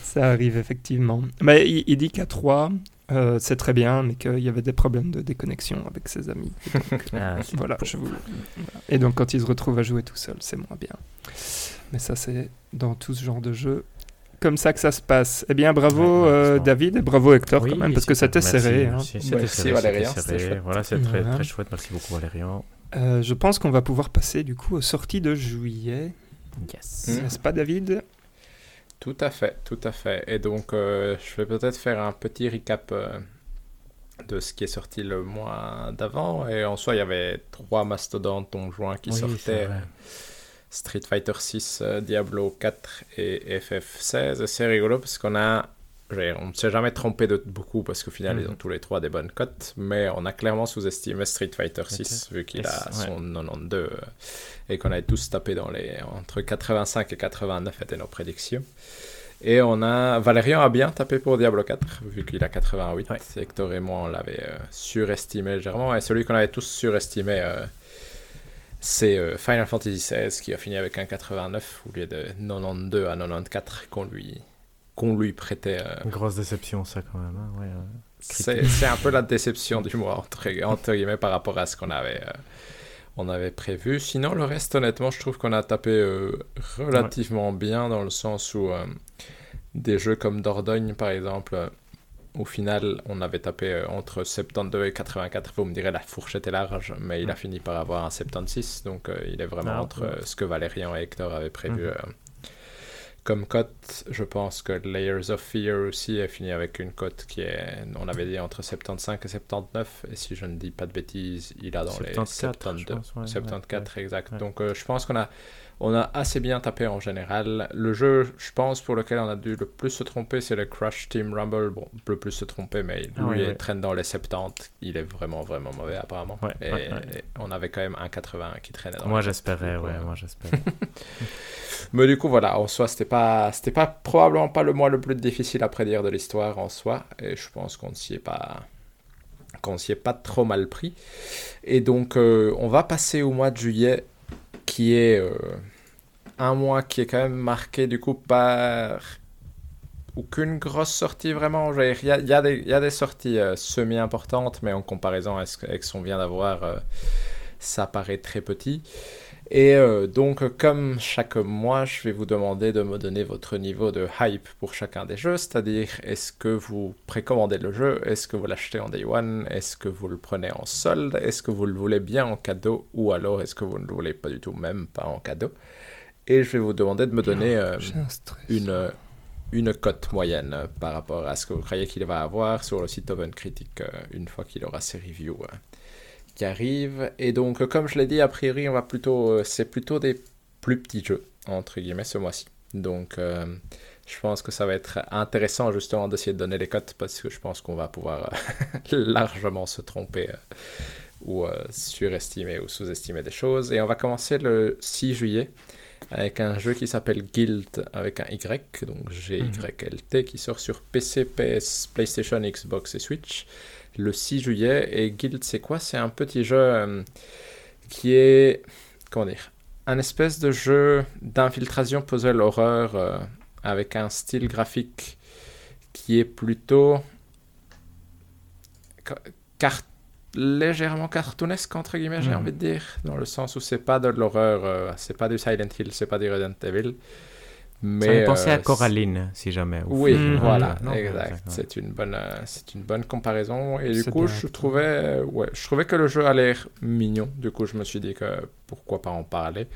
Ça arrive effectivement. Mais il, il dit qu'à 3, euh, c'est très bien, mais qu'il y avait des problèmes de déconnexion avec ses amis. Et donc, Ah, voilà, je vous- voilà. Et donc quand il se retrouve à jouer tout seul, c'est moins bien. Mais ça, c'est dans tout ce genre de jeu. Comme ça que ça se passe. Eh bien, bravo Ouais, euh. David et bravo Hector Oui, quand même, parce que c'était Merci, serré. hein. Merci, c'était Merci, serré, Valérian, serré. Voilà, c'est très, Voilà. très chouette. Merci beaucoup, Valérian. Euh, je pense qu'on va pouvoir passer du coup aux sorties de juillet. Yes. Mm. N'est-ce pas, David? Tout à fait, tout à fait. Et donc, euh, je vais peut-être faire un petit recap euh, de ce qui est sorti le mois d'avant. Et en soi, il y avait trois mastodontes en juin qui Oui, sortaient. Street Fighter 6, Diablo 4 et FF16. Et c'est rigolo parce qu'on a... On ne s'est jamais trompé de beaucoup parce qu'au final, Mhm. ils ont tous les trois des bonnes cotes. Mais on a clairement sous-estimé Street Fighter 6 vu qu'il Yes, a ouais. son 92 euh, et qu'on avait tous tapé dans les... entre 85 et 89 étaient nos prédictions. Et on a... Valérian a bien tapé pour Diablo 4 vu qu'il a 88. Ouais. Hector et moi, on l'avait euh, surestimé légèrement. Et celui qu'on avait tous surestimé... euh, c'est euh, Final Fantasy XVI qui a fini avec un 89 au lieu de 92 à 94 qu'on lui qu'on lui prêtait. Une grosse déception, ça, quand même. Hein, ouais, c'est un peu la déception du mois, entre, entre guillemets, par rapport à ce qu'on avait, on avait prévu. Sinon, le reste, honnêtement, je trouve qu'on a tapé relativement bien dans le sens où des jeux comme Dordogne, par exemple au final, on avait tapé euh, entre 72 et 84. Vous me direz, la fourchette est large, mais il a fini par avoir un 76. Donc, euh, il est vraiment ah, entre euh, ce que Valérian et Hector avaient prévu. Mhm. Comme cote, je pense que Layers of Fear aussi a fini avec une cote qui est, on avait dit entre 75 et 79. Et si je ne dis pas de bêtises, il a dans les 72, 74 exact. Donc, je pense qu'on a on a assez bien tapé en général. Le jeu, je pense, pour lequel on a dû le plus se tromper, c'est le Crush Team Rumble. Bon, le plus se tromper, mais ah lui, il traîne dans les 70. Il est vraiment, vraiment mauvais, apparemment. et, on avait quand même un 80 qui traînait dans Moi, j'espérais, ouais, moi, j'espérais. mais du coup, voilà, en soi, c'était pas, c'était pas, probablement pas le mois le plus difficile à prédire de l'histoire en soi. Et je pense qu'on ne s'y est pas qu'on s'y est pas trop mal pris. Et donc, euh, on va passer au mois de juillet qui est euh, un mois qui est quand même marqué du coup par aucune grosse sortie vraiment. Il y a, y, a y a, des sorties euh, semi-importantes, mais en comparaison avec ce qu'on vient d'avoir, euh, ça paraît très petit. Et euh, donc, comme chaque mois, je vais vous demander de me donner votre niveau de hype pour chacun des jeux, c'est-à-dire est-ce que vous précommandez le jeu, est-ce que vous l'achetez en day one, est-ce que vous le prenez en solde, est-ce que vous le voulez bien en cadeau, ou alors est-ce que vous ne le voulez pas du tout, même pas en cadeau? Et je vais vous demander de me donner euh, une, une cote moyenne par rapport à ce que vous croyez qu'il va avoir sur le site Open Critic euh, une fois qu'il aura ses reviews qui arrive. Et donc, comme je l'ai dit, a priori, on va plutôt, euh, c'est plutôt des plus petits jeux, entre guillemets, ce mois-ci. Donc, euh, je pense que ça va être intéressant justement d'essayer de donner les cotes parce que je pense qu'on va pouvoir euh, largement se tromper ou surestimer ou sous-estimer des choses. Et on va commencer le 6 juillet avec un jeu qui s'appelle Guild avec un Y, donc G-Y-L-T, qui sort sur PC, PS, PlayStation, Xbox et Switch le 6 juillet. Et Guild, c'est quoi? C'est un petit jeu euh, qui est, comment dire, un espèce de jeu d'infiltration puzzle horreur euh, avec un style graphique qui est plutôt légèrement cartoonesque entre guillemets j'ai hmm. envie de dire dans le sens où c'est pas de l'horreur euh, c'est pas du Silent Hill c'est pas du Resident Evil mais, ça me pensait à euh, Coraline, si jamais. Oui, voilà, exact. C'est une bonne, euh, c'est une bonne comparaison. Et du coup, je trouvais, ouais, je trouvais que le jeu a l'air mignon. Du coup, je me suis dit que pourquoi pas en parler.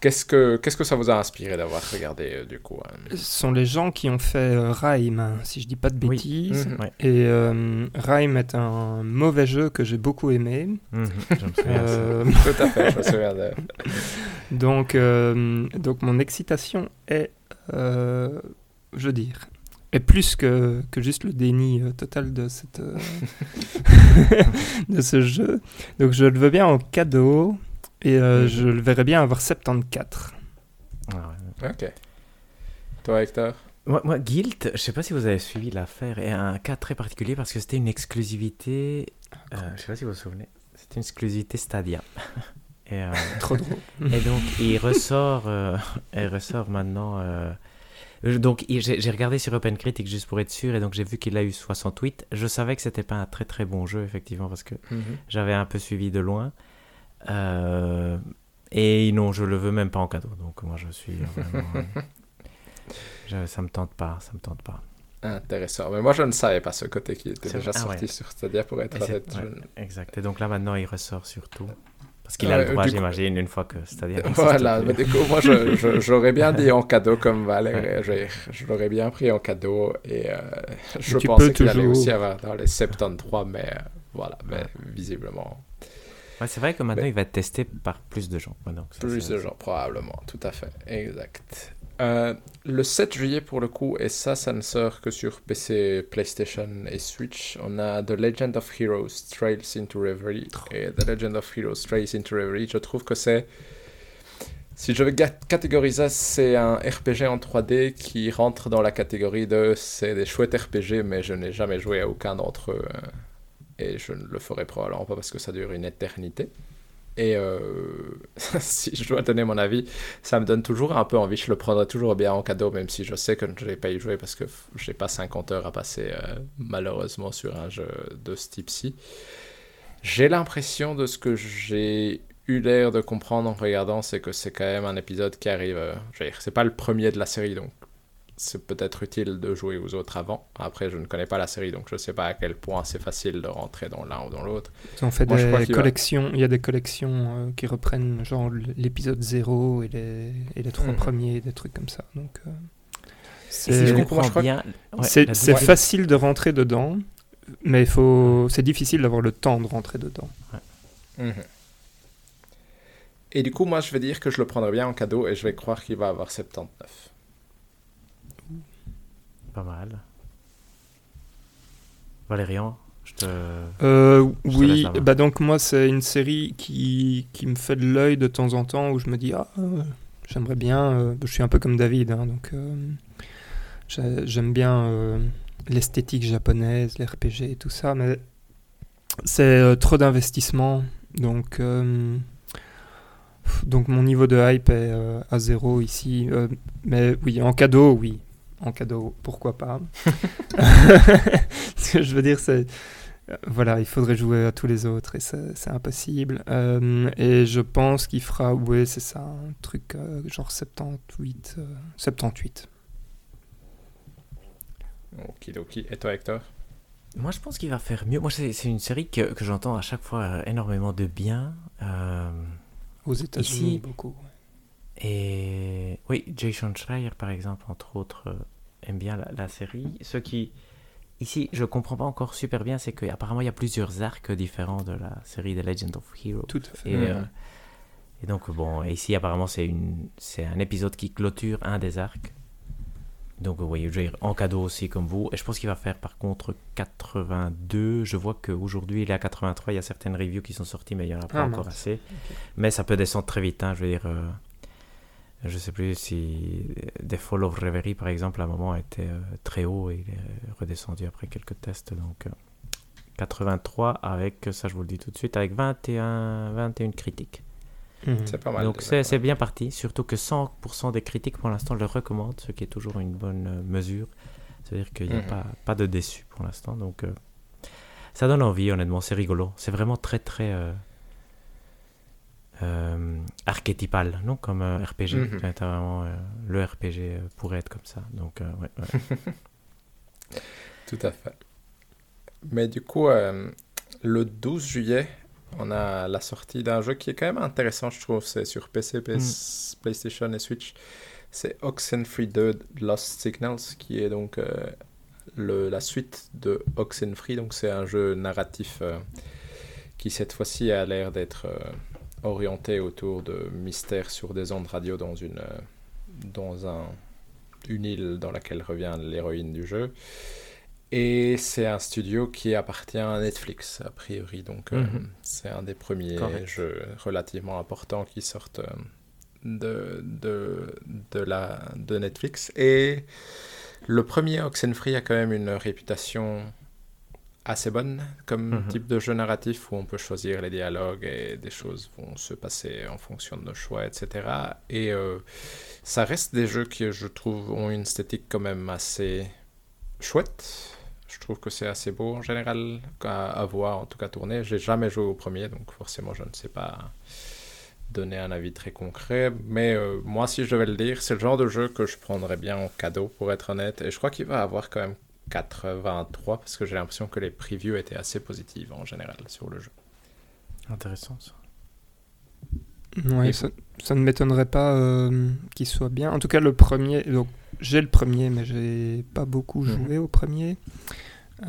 Qu'est-ce que, qu'est-ce que ça vous a inspiré d'avoir regardé du coup Ce sont les gens qui ont fait Rime, si je dis pas de bêtises. Mhm. Et Rime est un mauvais jeu que j'ai beaucoup aimé. Je me Tout à fait, je me souviens de... donc, donc mon excitation est euh, je veux dire, est plus que, que juste le déni euh, total de, cette, euh, de ce jeu. Donc je le veux bien en cadeau et mhm. je le verrais bien avoir 74. Ah ok. Toi, Hector? Moi, moi, Guild, je sais pas si vous avez suivi l'affaire, est un cas très particulier parce que c'était une exclusivité. je sais pas si vous vous souvenez. C'était une exclusivité Stadia. Et, Trop drôle. Et donc, il ressort, il ressort maintenant donc j'ai regardé sur Open Critic juste pour être sûr et donc j'ai vu qu'il a eu 68. Je savais que c'était pas un très très bon jeu effectivement parce que mhm. j'avais un peu suivi de loin. Euh, et non, je le veux même pas en cadeau. Donc moi je suis vraiment, je, ça me tente pas, ça me tente pas. Intéressant. Mais moi je ne savais pas ce côté qui était déjà ah sorti sur Stadia pour être honnête. Exact. Et donc là maintenant il ressort surtout. Parce qu'il a le droit, j'imagine, une fois que c'est-à-dire. Voilà, mais du coup, moi, j'aurais bien dit en cadeau comme Valérie. Je, l'aurais bien pris en cadeau et euh, je pensais qu'il allait aussi avoir dans les 73, mais euh, voilà, mais visiblement. Ouais, c'est vrai que maintenant, il va être testé par plus de gens. plus de gens, probablement, tout à fait, exact. Euh, le 7 juillet pour le coup, et ça, ça ne sort que sur PC, PlayStation et Switch, on a The Legend of Heroes Trails into Reverie. Et The Legend of Heroes Trails into Reverie, je trouve que c'est... Si je veux catégoriser, c'est un RPG en 3D qui rentre dans la catégorie de c'est des chouettes RPG, mais je n'ai jamais joué à aucun d'entre eux. Et je ne le ferai probablement pas parce que ça dure une éternité. Et euh, si je dois donner mon avis, ça me donne toujours un peu envie. Je le prendrai toujours bien en cadeau, même si je sais que je n'ai pas y jouer parce que je n'ai pas 50 heures à passer euh, malheureusement sur un jeu de ce type-ci. J'ai l'impression de ce que j'ai eu l'air de comprendre en regardant, c'est que c'est quand même un épisode qui arrive. Euh, c'est pas le premier de la série, donc c'est peut-être utile de jouer aux autres avant. Après, je ne connais pas la série, donc je ne sais pas à quel point c'est facile de rentrer dans l'un ou dans l'autre. On fait des collections, il y a des collections euh, qui reprennent genre l'épisode 0 et les, et les trois hmm. premiers, des trucs comme ça. Donc, euh, c'est facile de rentrer dedans, mais faut, c'est difficile d'avoir le temps de rentrer dedans. Mhm. Et du coup, moi, je vais dire que je le prendrai bien en cadeau et je vais croire qu'il va avoir 79 mal. Valérian, je te. Euh, oui, bah donc moi, c'est une série qui, qui me fait de l'œil de temps en temps où je me dis, ah, euh, j'aimerais bien. Euh, je suis un peu comme David, hein, donc j'aime bien l'esthétique japonaise, l'RPG et tout ça, mais c'est trop d'investissement. Donc. Donc mon niveau de hype est à zéro ici. mais oui, en cadeau, oui en cadeau, pourquoi pas. Ce que je veux dire, c'est. Voilà, il faudrait jouer à tous les autres et c'est impossible. Euh, et je pense qu'il fera, ouais, c'est ça, un truc euh, genre 78. 78. ok. Et toi, Hector? Moi, je pense qu'il va faire mieux. Moi, c'est une série que, que j'entends à chaque fois euh, énormément de bien. Aux États-Unis, beaucoup. Et oui, Jason Schreier, par exemple, entre autres, euh, aime bien la, série. Ce qui, ici, je comprends pas encore super bien, c'est qu'apparemment, il y a plusieurs arcs différents de la série The Legend of Heroes. Tout à fait. Et, euh, et donc, bon, ici, apparemment, c'est un épisode qui clôture un des arcs. Donc, vous voyez, je vais en cadeau aussi comme vous. Et je pense qu'il va faire par contre 82. Je vois qu'aujourd'hui, il est à 83. Il y a certaines reviews qui sont sorties, mais il n'y en a pas ah, encore assez. Mais ça peut descendre très vite. Hein, je veux dire, euh, je ne sais plus si The Fall of Reverie, par exemple, à un moment était euh, très haut et il est redescendu après quelques tests. Donc 83 euh, avec, ça je vous le dis tout de suite, avec 21, 21 critiques. Mhm. C'est pas mal. Donc c'est bien parti, surtout que 100% des critiques pour l'instant le recommandent, ce qui est toujours une bonne euh, mesure. C'est-à-dire qu'il n'y a mhm. pas, pas de déçus pour l'instant. Donc ça donne envie, honnêtement, c'est rigolo. C'est vraiment très très euh, archétypal, non comme un RPG. Mhm. vraiment, euh, le RPG euh, pourrait être comme ça. Donc, Tout à fait. Mais du coup, le 12 juillet, on a la sortie d'un jeu qui est quand même intéressant, je trouve. C'est sur PC, PS, mm. PlayStation et Switch. C'est Oxenfree 2 Lost Signals, qui est donc le, la suite de Oxenfree. Donc, c'est un jeu narratif qui, cette fois-ci, a l'air d'être orienté autour de mystères sur des ondes radio dans une, euh, dans un, une île dans laquelle revient l'héroïne du jeu. Et c'est un studio qui appartient à Netflix, a priori. Donc, euh, mhm. c'est un des premiers jeux relativement importants qui sortent euh, de, de, de, la, de Netflix. Et le premier Oxenfree a quand même une réputation assez bonne comme mhm. type de jeu narratif où on peut choisir les dialogues et des choses vont se passer en fonction de nos choix, etc. Et euh, ça reste des jeux qui, je trouve, ont une esthétique quand même assez chouette. Je trouve que c'est assez beau en général à, voir, en tout cas tourner. J'ai jamais joué au premier, donc forcément je ne sais pas donner un avis très concret. Mais euh, moi, si je devais le dire, c'est le genre de jeu que je prendrais bien en cadeau, pour être honnête. Et je crois qu'il va avoir quand même 83 parce que j'ai l'impression que les previews étaient assez positives en général sur le jeu. Intéressant ça. Ouais, ça, ne m'étonnerait pas euh, qu'il soit bien. En tout cas, le premier, donc j'ai le premier, mais j'ai pas beaucoup mhm. joué au premier.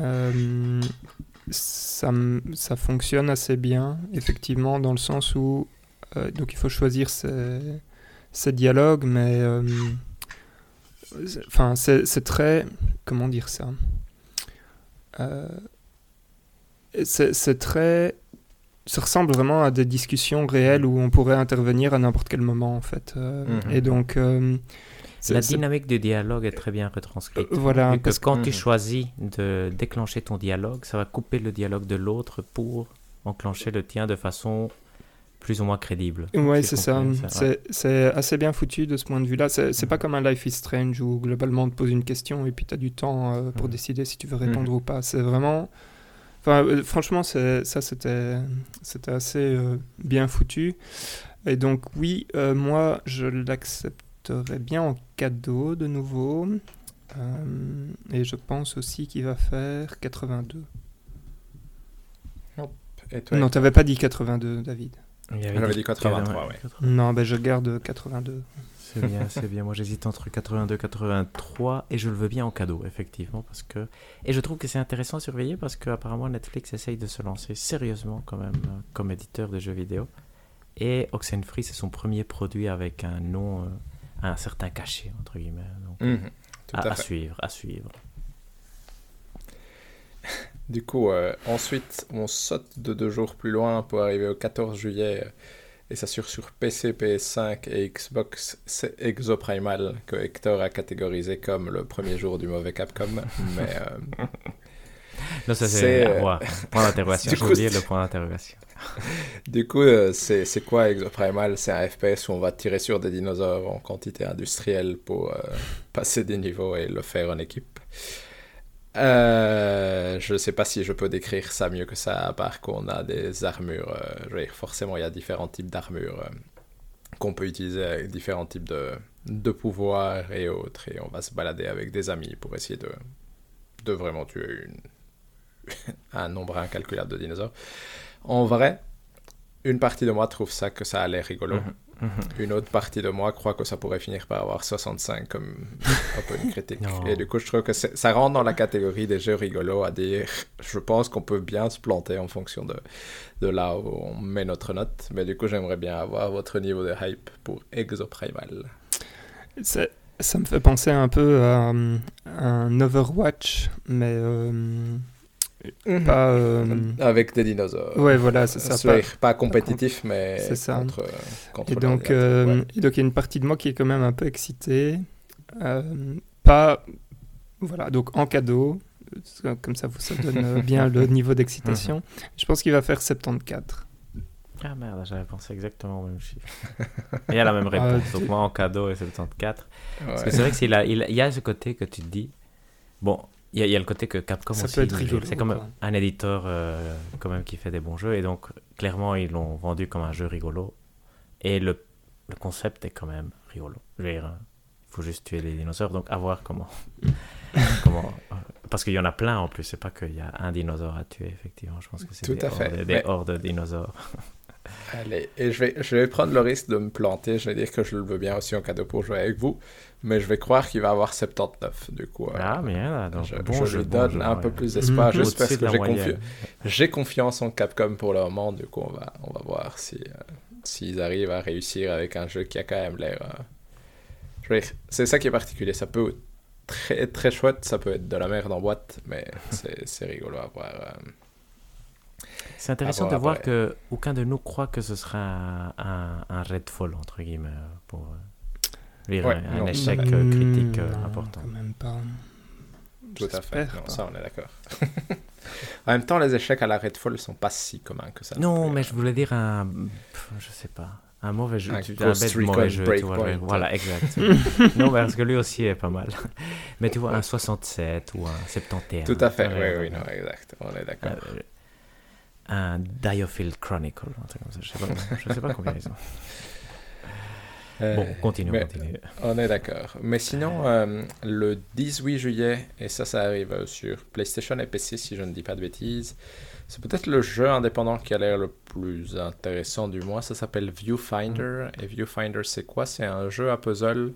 Euh, ça, ça fonctionne assez bien, effectivement, dans le sens où euh, donc il faut choisir ses, ses dialogues, mais Enfin, c'est très. Comment dire ça euh, C'est très. Ça ressemble vraiment à des discussions réelles où on pourrait intervenir à n'importe quel moment, en fait. Euh, mhm. Et donc. Euh, la dynamique du dialogue est très bien retranscrite. voilà. Parce que quand tu mhm. choisis de déclencher ton dialogue, ça va couper le dialogue de l'autre pour enclencher le tien de façon plus ou moins crédible. Ouais, Si c'est ça. C'est assez bien foutu de ce point de vue-là. C'est c'est pas comme un Life is Strange où globalement on te pose une question et puis tu as du temps euh, pour Mhm. décider si tu veux répondre Mhm. ou pas. C'est vraiment. Enfin, euh, franchement, ça c'était c'était assez euh, bien foutu. Et donc, oui, euh, moi je l'accepterais bien en cadeau de nouveau. Euh, et je pense aussi qu'il va faire 82. Et toi Non, t'avais pas dit 82, David. Il y avait dit 83, ouais. Non, ben je garde 82. C'est bien, c'est bien. Moi, j'hésite entre 82 et 83 et je le veux bien en cadeau, effectivement, parce que et je trouve que c'est intéressant à surveiller parce qu'apparemment Netflix essaye de se lancer sérieusement quand même euh, comme éditeur de jeux vidéo et Oxenfree c'est son premier produit avec un nom, euh, un certain cachet entre guillemets. Donc, Mhm, Tout à, à à fait. suivre, à suivre. Du coup, euh, ensuite, on saute de deux jours plus loin pour arriver au 14 juillet. euh, et ça sur sur PC, PS5 et Xbox. C'est Exoprimal que Hector a catégorisé comme le premier jour du mauvais Capcom. mais euh, Non, ça C'est, euh. Point d'interrogation. J'ai oublié le point d'interrogation. du coup, euh, c'est quoi Exoprimal? C'est un FPS où on va tirer sur des dinosaures en quantité industrielle pour passer des niveaux et le faire en équipe. Euh, je ne sais pas si je peux décrire ça mieux que ça, à part qu'on a des armures. euh, forcément, il y a différents types d'armures euh, qu'on peut utiliser avec différents types de, de pouvoirs et autres. Et on va se balader avec des amis pour essayer de, de vraiment tuer une, un nombre incalculable de dinosaures. En vrai, une partie de moi trouve ça que ça a l'air rigolo. Mhm, mhm. Une autre partie de moi croit que ça pourrait finir par avoir 65 comme un peu une critique. Et du coup, je trouve que c'est- ça rentre dans la catégorie des jeux rigolos à dire je pense qu'on peut bien se planter en fonction de, de là où on met notre note. Mais du coup, j'aimerais bien avoir votre niveau de hype pour Exoprimal. C'est- Ça me fait penser un peu à euh, un Overwatch, mais euh, pas. euh, Avec des dinosaures. Ouais, voilà, c'est ça. C'est pas- pas compétitif, mais C'est ça. contre, contre Et donc, l'ordinateur, euh, ouais. et donc, il y a une partie de moi qui est quand même un peu excitée. Euh, pas. Voilà, donc en cadeau. euh, Comme ça, vous- ça donne euh, bien le niveau d'excitation. Je pense qu'il va faire 74. Ah merde, j'avais pensé exactement au même chiffre. Il y a la même réponse. Donc moi en cadeau et 74. Parce que Ouais. c'est vrai que s'il a, il, il y a ce côté que tu te dis. Bon, il y a, il y a le côté que Capcom Ça aussi. peut être rigolo, C'est comme un éditeur euh, quand même qui fait des bons jeux et donc clairement ils l'ont vendu comme un jeu rigolo et le, le concept est quand même rigolo. Je veux dire, il faut juste tuer les dinosaures donc à voir comment. comment parce qu'il y en a plein en plus, c'est pas qu'il y a un dinosaure à tuer effectivement. Je pense que c'est Tout des, à fait, hordes, des mais- hordes de dinosaures. Allez, et je vais, je vais prendre le risque de me planter. Je vais dire que je le veux bien aussi en cadeau pour jouer avec vous. Mais je vais croire qu'il va avoir 79, du coup. euh, Ah bien, là, donc je, bon je jeu, lui bon donne jeu, un ouais. peu plus d'espoir, Mhm. juste parce que j'ai, confi- j'ai confiance en Capcom pour le moment. Du coup, on va, on va voir si, euh, s'ils arrivent à réussir avec un jeu qui a quand même l'air. euh, c'est ça qui est particulier. Ça peut être très, très chouette, ça peut être de la merde en boîte, mais c'est, rigolo à voir. euh. C'est intéressant de voir après. que aucun de nous croit que ce sera un, un, un Redfall, entre guillemets, pour Ouais, un, un non. échec critique non, important. Quand même pas. Tout à fait. Non, ça, on est d'accord. en même temps, les échecs à la Redfall sont pas si communs que ça. Non, mais je voulais dire un. Je sais pas. Un mauvais jeu. Un tu- Ghost bête mauvais jeu. tu vois, voilà, exact. non, parce que lui aussi est pas mal. Mais tu vois, un 67 ou un 71. Tout à fait, oui, oui, non, exact. On est d'accord. Euh, un Diofield Chronicle, un truc comme ça. Je sais pas, je sais pas combien ils ont. Euh, Bon, continue, mais- continue. On est d'accord. Mais sinon, euh, le 18 juillet, et ça, ça arrive sur PlayStation et PC, si je ne dis pas de bêtises, c'est peut-être le jeu indépendant qui a l'air le plus intéressant du mois. Ça s'appelle Viewfinder. Et Viewfinder, c'est quoi? C'est un jeu à puzzle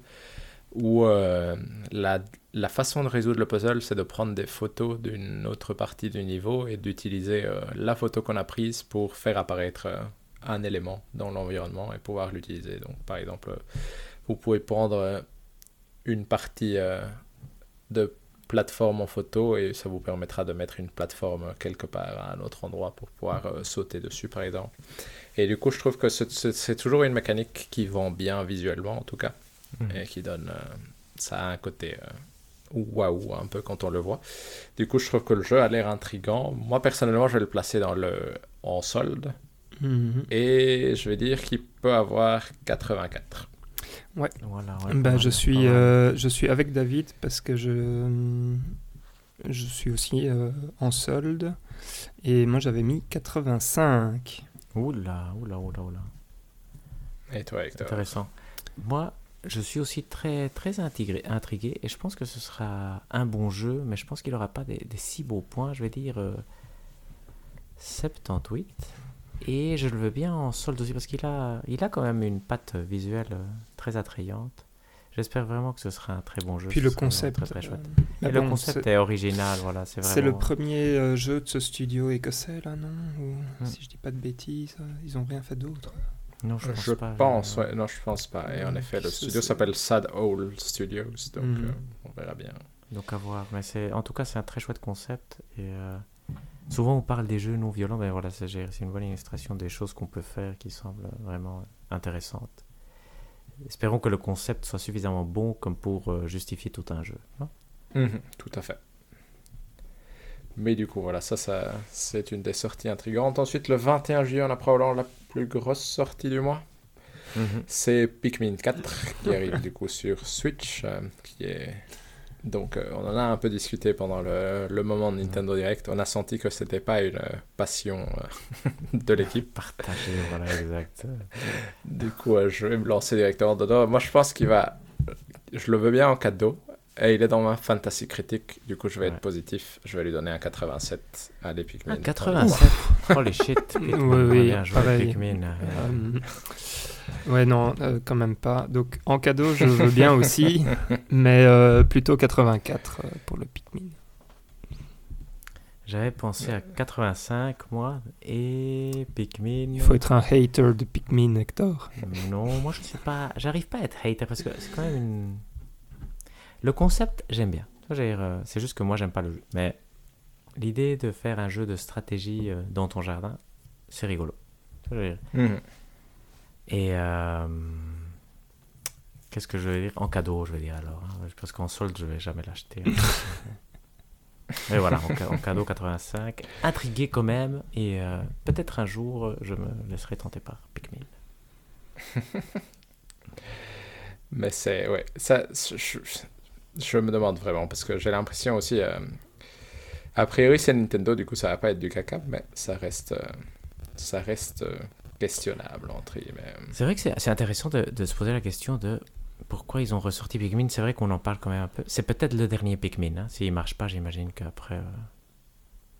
où euh, la, la façon de résoudre le puzzle, c'est de prendre des photos d'une autre partie du niveau et d'utiliser euh, la photo qu'on a prise pour faire apparaître euh, un élément dans l'environnement et pouvoir l'utiliser. Donc, par exemple, vous pouvez prendre euh, une partie euh, de plateforme en photo et ça vous permettra de mettre une plateforme quelque part à un autre endroit pour pouvoir euh, sauter dessus, par exemple. Et du coup, je trouve que c'est- toujours une mécanique qui vend bien visuellement, en tout cas Mhm. et qui donne euh, ça a un côté waouh un peu quand on le voit. Du coup, je trouve que le jeu a l'air intrigant. Moi personnellement, je vais le placer dans le en solde Mhm. Et je vais dire qu'il peut avoir 84. Voilà, ouais, Bah, je, suis, euh, je suis avec David parce que je, je suis aussi euh, en solde. Et moi, j'avais mis 85. Oula, oula, oula, oula. Et toi, Hector? Intéressant. Moi, je suis aussi très, très intégré, intrigué et je pense que ce sera un bon jeu, mais je pense qu'il n'aura pas des, des si beaux points. Je vais dire euh, 78. Et je le veux bien en solde aussi parce qu'il a, il a quand même une patte visuelle euh, très attrayante. J'espère vraiment que ce sera un très bon jeu. Puis le concept. Très, très chouette. euh, mais Et le concept c'est- est original, voilà, c'est vraiment. C'est le premier euh, jeu de ce studio écossais, là, non? Ou, Hmm. Si je dis pas de bêtises, euh, ils ont rien fait d'autre? Non, je pense Je pas. pense, ouais. Non, je pense pas. Et en Mm. effet, le studio s'appelle Sad Owl Studios, donc Mm. euh, on verra bien. Donc à voir. Mais c'est, en tout cas, c'est un très chouette concept. Et euh, souvent, on parle des jeux non violents. Mais voilà, c'est, c'est une bonne illustration des choses qu'on peut faire qui semblent vraiment intéressantes. Espérons que le concept soit suffisamment bon comme pour euh, justifier tout un jeu. non Mhm, tout à fait. Mais du coup, voilà, ça, ça c'est une des sorties intrigantes. Ensuite, le 21 juillet, on a probablement la plus grosse sortie du mois. C'est Pikmin 4 qui arrive du coup sur Switch, euh, qui est donc euh, on en a un peu discuté pendant le, le moment de Nintendo Direct. On a senti que c'était pas une passion euh, de l'équipe. Partagé, voilà, exact. Du coup, euh, je vais me lancer directement dedans. Moi, je pense qu'il va, je le veux bien en cadeau. Et il est dans ma fantasy critique. Du coup, je vais Ouais. être positif. Je vais lui donner un 87 à les Pikmin. Ah, 87 Oh les shit Pikmin, Oui, oui, bien joué. Pikmin. Ouais, non, euh, quand même pas. Donc, en cadeau, je veux bien aussi, mais euh, plutôt 84 euh, pour le Pikmin. J'avais pensé à 85, moi, et Pikmin... Il faut être un hater de Pikmin, Hector. Non, moi je suis pas. J'arrive pas à être hater parce que c'est quand même une. Le concept, j'aime bien. Euh, C'est juste que moi j'aime pas le jeu. Mais l'idée de faire un jeu de stratégie dans ton jardin, c'est rigolo. Mhm. Et. euh, Qu'est-ce que je vais dire? En cadeau, je vais dire alors. hein, parce qu'en solde, je vais jamais l'acheter. Mais voilà, en, ca- en cadeau 85. Intrigué quand même. Et euh, peut-être un jour, je me laisserai tenter par Pikmin. Mais c'est ouais, ça, je, je- me demande vraiment parce que j'ai l'impression aussi. euh, a priori, c'est Nintendo, du coup, ça va pas être du caca, mais ça reste, ça reste questionnable entre guillemets. C'est vrai que c'est intéressant de, de se poser la question de pourquoi ils ont ressorti Pikmin. C'est vrai qu'on en parle quand même un peu. C'est peut-être le dernier Pikmin. Hein. S'il marche pas, j'imagine qu'après, euh,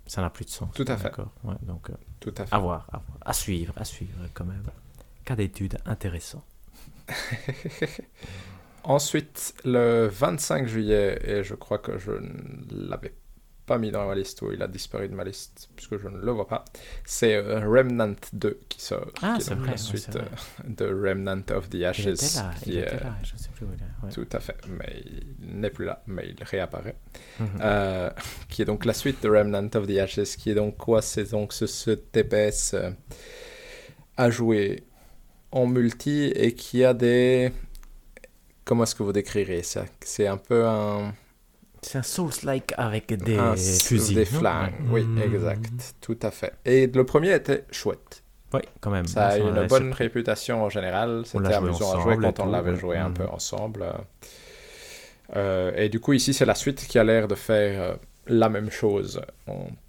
ça n'a plus de sens. Tout à fait. Ouais, donc, euh, Tout à fait. à voir, à voir. À suivre, à suivre quand même. Cas d'étude intéressant. Ensuite, le 25 juillet, et je crois que je ne l'avais pas mis dans ma liste ou il a disparu de ma liste puisque je ne le vois pas, c'est euh, Remnant 2 qui sort. Ah, qui est vrai, la suite vrai. euh, de Remnant of the Il Ashes. était là, qui il est, était là. Je sais plus où il est. ouais. Tout à fait, mais il n'est plus là, mais il réapparaît. Mhm. Euh, qui est donc la suite de Remnant of the Ashes, qui est donc quoi C'est donc ce, ce TPS euh, à jouer en multi et qui a des... Comment est-ce que vous décrirez ça? C'est un peu un... C'est un Souls-like avec des un- fusils. Des flingues, oui, Mm. exact, tout à fait. Et le premier était chouette. Oui, quand même. Ça a une bonne réputation en général. On l'a C'était joué amusant à jouer quand on l'avait joué un Mhm. peu ensemble. Euh, et du coup, ici, c'est la suite qui a l'air de faire euh, la même chose.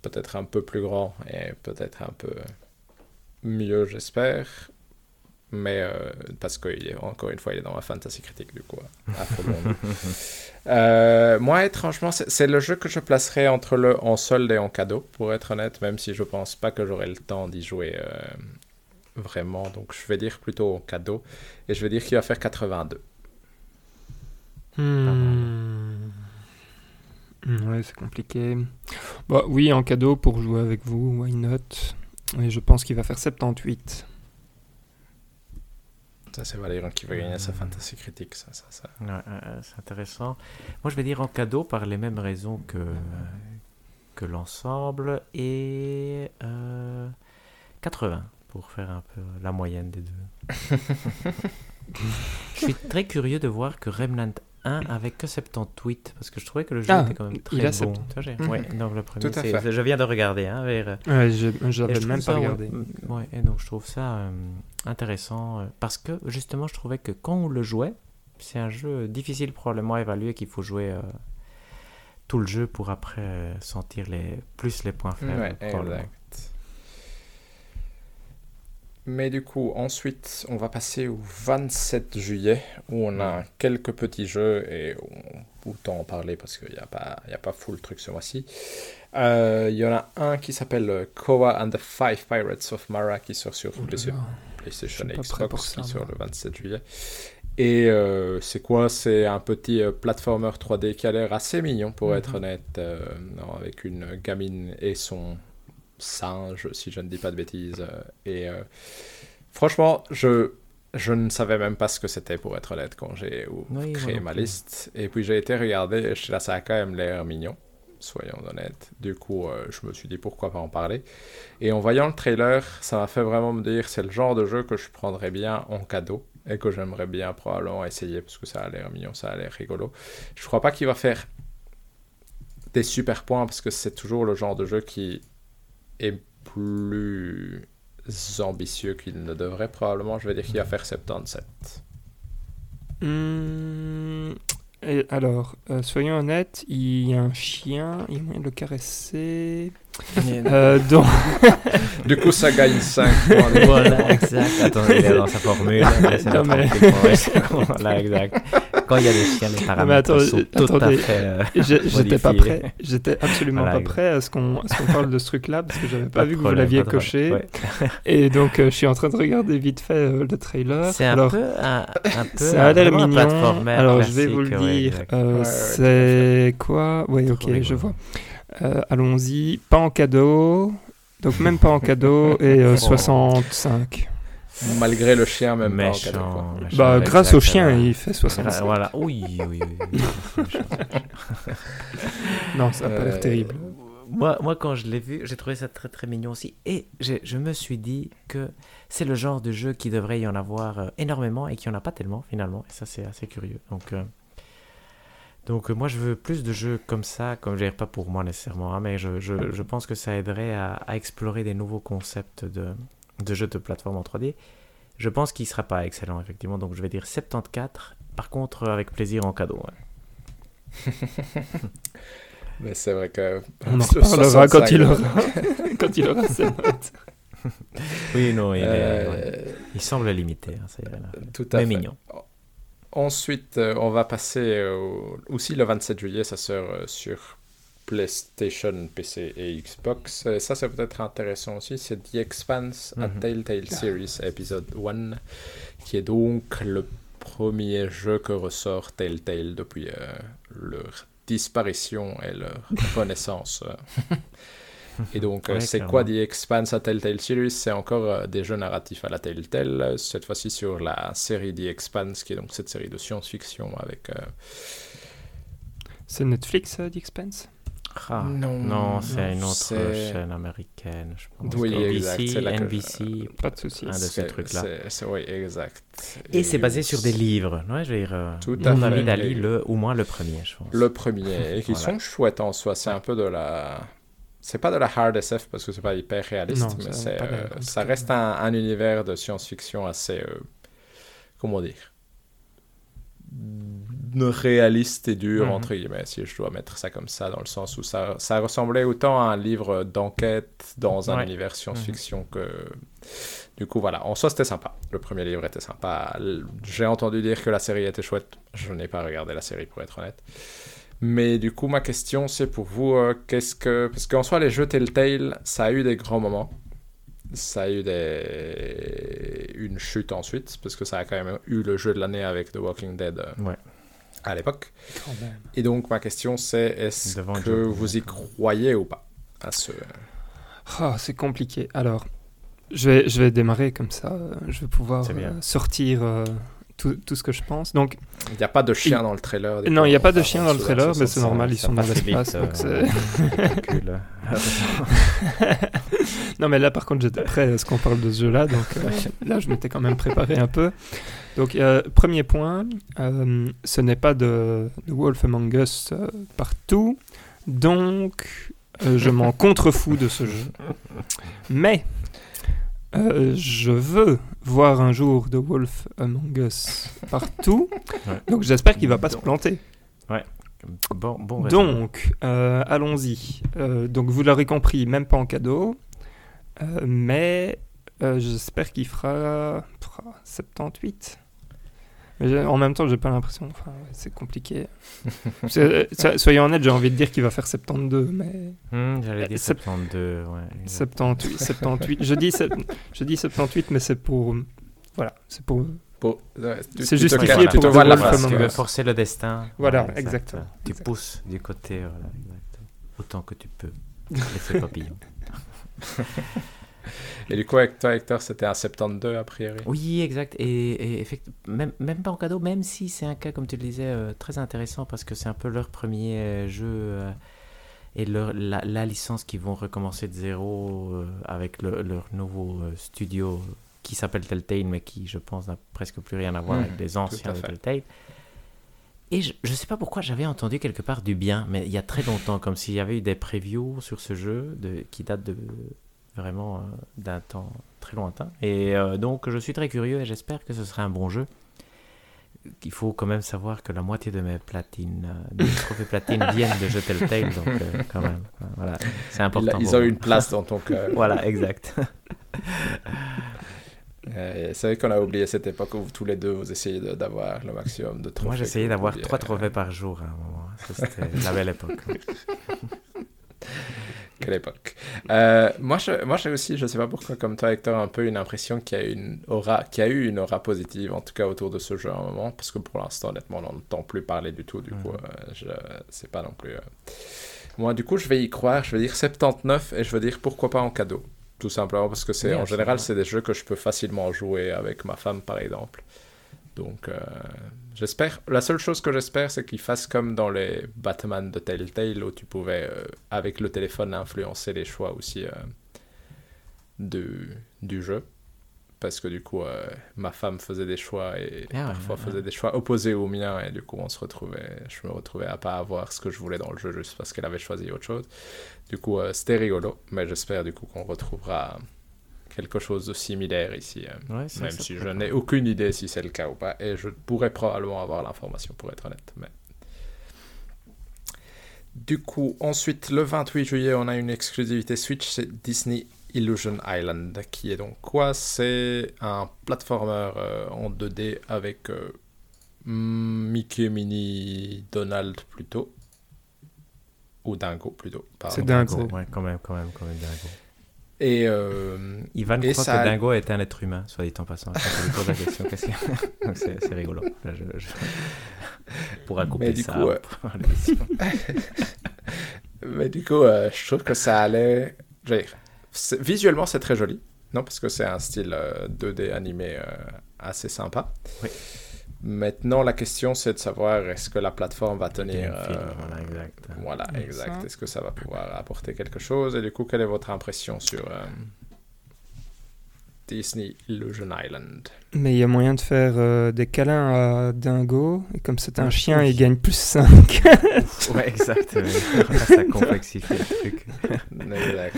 Peut-être un peu plus grand et peut-être un peu mieux, j'espère. Mais euh, parce que, il est- encore une fois, il est dans ma fantasy critique, du coup. à fond monde. Euh, moi, étrangement, c'est le jeu que je placerais entre le en solde et en cadeau, pour être honnête, même si je pense pas que j'aurai le temps d'y jouer euh, vraiment. Donc, je vais dire plutôt en cadeau. Et je vais dire qu'il va faire 82. Hmm. Hmm, Ouais, c'est compliqué. Bah oui, en cadeau pour jouer avec vous, why not? Et je pense qu'il va faire 78. Ça, c'est Valérian qui va gagner sa fantasy critique. Ça, ça, ça. Ouais, ouais, ouais, c'est intéressant. Moi, je vais dire en cadeau par les mêmes raisons que, que l'ensemble et euh, 80 pour faire un peu la moyenne des deux. je suis très curieux de voir que Remnant un avec que 78 parce que je trouvais que le jeu Ah, était quand même très il a bon. 70. Tu vois, j'ai- Mhm. Ouais, donc le premier, Tout à c'est- fait. je viens de regarder. Hein, vers, euh, Ouais, je trouve même pas regardé. mm, ouais, et donc je trouve ça euh, intéressant euh, parce que justement, je trouvais que quand on le jouait, c'est un jeu difficile probablement à évaluer qu'il faut jouer euh, tout le jeu pour après euh, sentir les, plus les points faibles. Ouais, probablement. exact. Mais du coup, ensuite, on va passer au 27 juillet, où on a quelques petits jeux, et on, autant en parler parce qu'il n'y a pas, y a pas full truc ce mois-ci. Euh, Il y en a un qui s'appelle euh, Koa and the Five Pirates of Mara, qui sort sur Oh PlayStation, et Xbox, ça, qui sort le 27 juillet. Et euh, c'est quoi? C'est un petit euh, platformer 3D qui a l'air assez mignon, pour Mhm. être honnête, non, avec une gamine et son singe, si je ne dis pas de bêtises. euh, Et euh, franchement, je, je ne savais même pas ce que c'était, pour être honnête, quand j'ai Oui, créé ma liste. Et puis j'ai été regarder, et je- là, ça a quand même l'air mignon, soyons honnêtes. Du coup, euh, je me suis dit pourquoi pas en parler. Et en voyant le trailer, ça m'a fait vraiment me dire c'est le genre de jeu que je prendrais bien en cadeau et que j'aimerais bien probablement essayer parce que ça a l'air mignon, ça a l'air rigolo. Je crois pas qu'il va faire des super points parce que c'est toujours le genre de jeu qui est plus ambitieux qu'il ne devrait probablement. Je vais dire qu'il va faire 77. Hmm, alors, euh, soyons honnêtes, il y a un chien, il y a moyen de le caresser. Euh, donc, Du coup, ça gagne 5 points. Voilà, exact. Attends, il est dans sa formule. Non, mais- voilà, exact. Quand il y a des chiens, les paramètres attends, sont tout à attendez. fait. euh, je- j'étais pas prêt. J'étais absolument Voilà, pas exact. prêt à ce qu'on parle de ce truc-là parce que j'avais pas, pas vu que vous l'aviez coché. Ouais. Et donc, euh, je suis en train de regarder vite fait euh, le trailer. C'est un peu un, un peu ça a l'air mignon. Alors, je vais vous le dire. exact. euh, Ouais, ouais, c'est quoi? Oui, ok, je vois. Euh, Allons-y. Pas en cadeau. Donc, même pas en cadeau. Et euh, Oh. 65. Malgré le chien, même pas en cadeau, quoi. Méchant. Bah, exact, grâce au chien, il fait 65. Voilà, oui, oui, oui. oui. Non, ça a pas Euh, l'air terrible. moi, moi, quand je l'ai vu, j'ai trouvé ça très très mignon aussi. Et je me suis dit que c'est le genre de jeu qui devrait y en avoir euh, énormément et qu'il n'y en a pas tellement finalement. Et ça, c'est assez curieux. Donc, euh, donc euh, moi, je veux plus de jeux comme ça, comme je dirais pas pour moi nécessairement, hein, mais je, je, je pense que ça aiderait à, à explorer des nouveaux concepts de, de jeux de plateforme en 3D. Je pense qu'il sera pas excellent, effectivement. Donc, je vais dire 74. Par contre, euh, avec plaisir en cadeau. ouais. Mais c'est vrai que. On en reparlera quand 65, il euh, aura, quand il aura ses notes. Oui, non, il, est- euh, ouais. il semble limité. hein, ça irait là. Tout à Mais fait. mignon. Ensuite, euh, on va passer au- aussi le 27 juillet, ça sort euh, sur PlayStation, PC et Xbox. Et ça, c'est peut-être intéressant aussi. C'est The Expanse, A Mhm. Telltale Series, épisode 1, qui est donc le premier jeu que ressort Telltale depuis euh, leur disparition et leur renaissance. Et donc, euh, Ouais, c'est quoi The Expanse à Telltale Series? C'est encore euh, des jeux narratifs à la Telltale, euh, cette fois-ci sur la série The Expanse, qui est donc cette série de science-fiction avec... euh, C'est Netflix, euh, The Expanse? Ah, Non, non, c'est une autre chaîne américaine, je pense. Oui, NBC, exact, que- NBC. Pas de souci. Un de ces trucs-là. Oui, exact. Et c'est basé sur des livres. Ouais, je veux dire, Tout mon à ami fait. Dali, le, au moins le premier, je pense. Le premier, et qui Voilà. sont chouettes en soi. C'est un peu de la... C'est pas de la hard SF parce que c'est pas hyper réaliste, Non, mais ça euh, ça reste un, un univers de science-fiction assez... euh, comment dire réaliste et dur, Mhm. entre guillemets, si je dois mettre ça comme ça, dans le sens où ça, ça ressemblait autant à un livre d'enquête dans un Ouais. univers science-fiction que... Du coup, voilà. En soi, c'était sympa. Le premier livre était sympa. J'ai entendu dire que la série était chouette. Je n'ai pas regardé la série, pour être honnête. Mais du coup, ma question, c'est pour vous, euh, qu'est-ce que... Parce qu'en soi, les jeux Telltale, ça a eu des grands moments. Ça a eu des... une chute ensuite, parce que ça a quand même eu le jeu de l'année avec The Walking Dead euh, Ouais. à l'époque. Et donc, ma question, c'est est-ce Devant que Joe, vous y croyez ou pas à ce... Ah, c'est compliqué. Alors, je vais, je vais démarrer comme ça. Je vais pouvoir euh, sortir euh, tout, tout ce que je pense. Donc, Il n'y a pas de chien dans le trailer. non, il n'y a pas de chien dans le trailer, mais c'est normal, ils sont dans l'espace. euh. Non, mais là, par contre, j'étais prêt à ce qu'on parle de ce jeu-là. Donc euh, là, je m'étais quand même préparé un peu. Donc, euh, premier point, euh, ce n'est pas de, de Wolf Among Us euh, partout. Donc, euh, je m'en contrefous de ce jeu. Mais, euh, je veux voir un jour de Wolf Among Us partout. Ouais. Donc, j'espère qu'il va pas se planter. Bon, bon raisonnement. Donc, euh, allons-y. Euh, donc, vous l'aurez compris, même pas en cadeau. Mais j'espère qu'il fera 78. Mais en même temps, j'ai pas l'impression. Enfin, ouais, c'est compliqué. So- soyons honnêtes, j'ai envie de dire qu'il va faire 72, mais Hmm, J'allais dire Sept- 72, ouais. exact. 78. 78. Je dis, sept- je dis 78, mais c'est pour. Voilà, c'est pour. Pour- ouais, tu- C'est tu justifié tu pour te vois la face. Tu veux forcer le destin. Voilà, Ouais, exact. exactement. Tu Exact. pousses du côté, voilà, exact. Autant que tu peux. L'effet papillon. Et du coup, avec toi, Hector, c'était un 72 a priori. Oui, exact. Et, et même, même pas en cadeau, même si c'est un cas, comme tu le disais, euh, très intéressant parce que c'est un peu leur premier euh, jeu euh, et leur, la, la licence qu'ils vont recommencer de zéro avec le- leur nouveau studio qui s'appelle Telltale, mais qui, je pense, n'a presque plus rien à voir avec les anciens de. Telltale. Et je ne sais pas pourquoi j'avais entendu quelque part du bien, mais il y a très longtemps, comme s'il y avait eu des previews sur ce jeu de, qui datent de vraiment euh, d'un temps très lointain. Et euh, donc je suis très curieux et j'espère que ce sera un bon jeu. Il faut quand même savoir que la moitié de mes platines, euh, des trophées platines viennent de jeux Telltale, donc euh, quand même, voilà, c'est important. ils ont une place dans ton cœur. Voilà, exact. Euh, c'est vrai qu'on a oublié cette époque où tous les deux vous essayez d'avoir le maximum de trophées. Moi j'essayais d'avoir trois trophées par jour à un moment. Ça, C'était la belle époque. Quelle époque. Euh, moi, je, moi, j'ai aussi, je sais pas pourquoi, comme toi, Hector, un peu une impression qu'il y a une aura, qu'il y a eu une aura positive, en tout cas autour de ce jeu à un moment, parce que pour l'instant, honnêtement, on n'entend plus parler du tout. Du coup, Mhm. euh, je, c'est pas non plus. euh. Moi, du coup, je vais y croire. Je vais dire 79 et je vais dire pourquoi pas en cadeau. Tout simplement parce que c'est, Oui, en général, c'est des jeux que je peux facilement jouer avec ma femme, par exemple. Donc, euh, j'espère. La seule chose que j'espère, c'est qu'ils fassent comme dans les Batman de Telltale, où tu pouvais, euh, avec le téléphone, influencer les choix aussi euh, du, du jeu. Parce que du coup, euh, ma femme faisait des choix et Ah parfois faisait des choix opposés aux miens. Et du coup, on se retrouvait, je me retrouvais à pas avoir ce que je voulais dans le jeu juste parce qu'elle avait choisi autre chose. Du coup, euh, c'était rigolo. Mais j'espère du coup qu'on retrouvera quelque chose de similaire ici. Ouais, vrai même ça si je n'ai aucune idée si c'est le cas ou pas. Et je pourrais probablement avoir l'information pour être honnête. Mais... Du coup, ensuite, le 28 juillet, on a une exclusivité Switch, c'est Disney Illusion Island, qui est donc quoi? C'est un platformer euh, en 2D avec euh, Mickey, Minnie, Donald plutôt. Ou Dingo plutôt. C'est Dingo. Ouais, quand même, quand même, quand même Dingo. Et euh, Ivan Et croit ça- que Dingo est un être humain, soit dit en passant. Je pose la question, c'est c'est rigolo. Là, je, je... Pourra couper ça. coup, euh, pour. Mais du coup, euh, je trouve que ça allait. visuellement, c'est très joli. Non, parce que c'est un style euh, 2D animé euh, assez sympa. Oui. Maintenant, la question, c'est de savoir est-ce que la plateforme va tenir. Game Film, euh, voilà, exact. Voilà, exact. Est-ce que ça va pouvoir apporter quelque chose? Et du coup, quelle est votre impression sur euh, Disney Illusion Island Mais il y a moyen de faire euh, des câlins à Dingo. Et comme c'est un Ah, chien, il gagne plus 5. Ouais, exact. oui. ça complexifie le truc. Exact.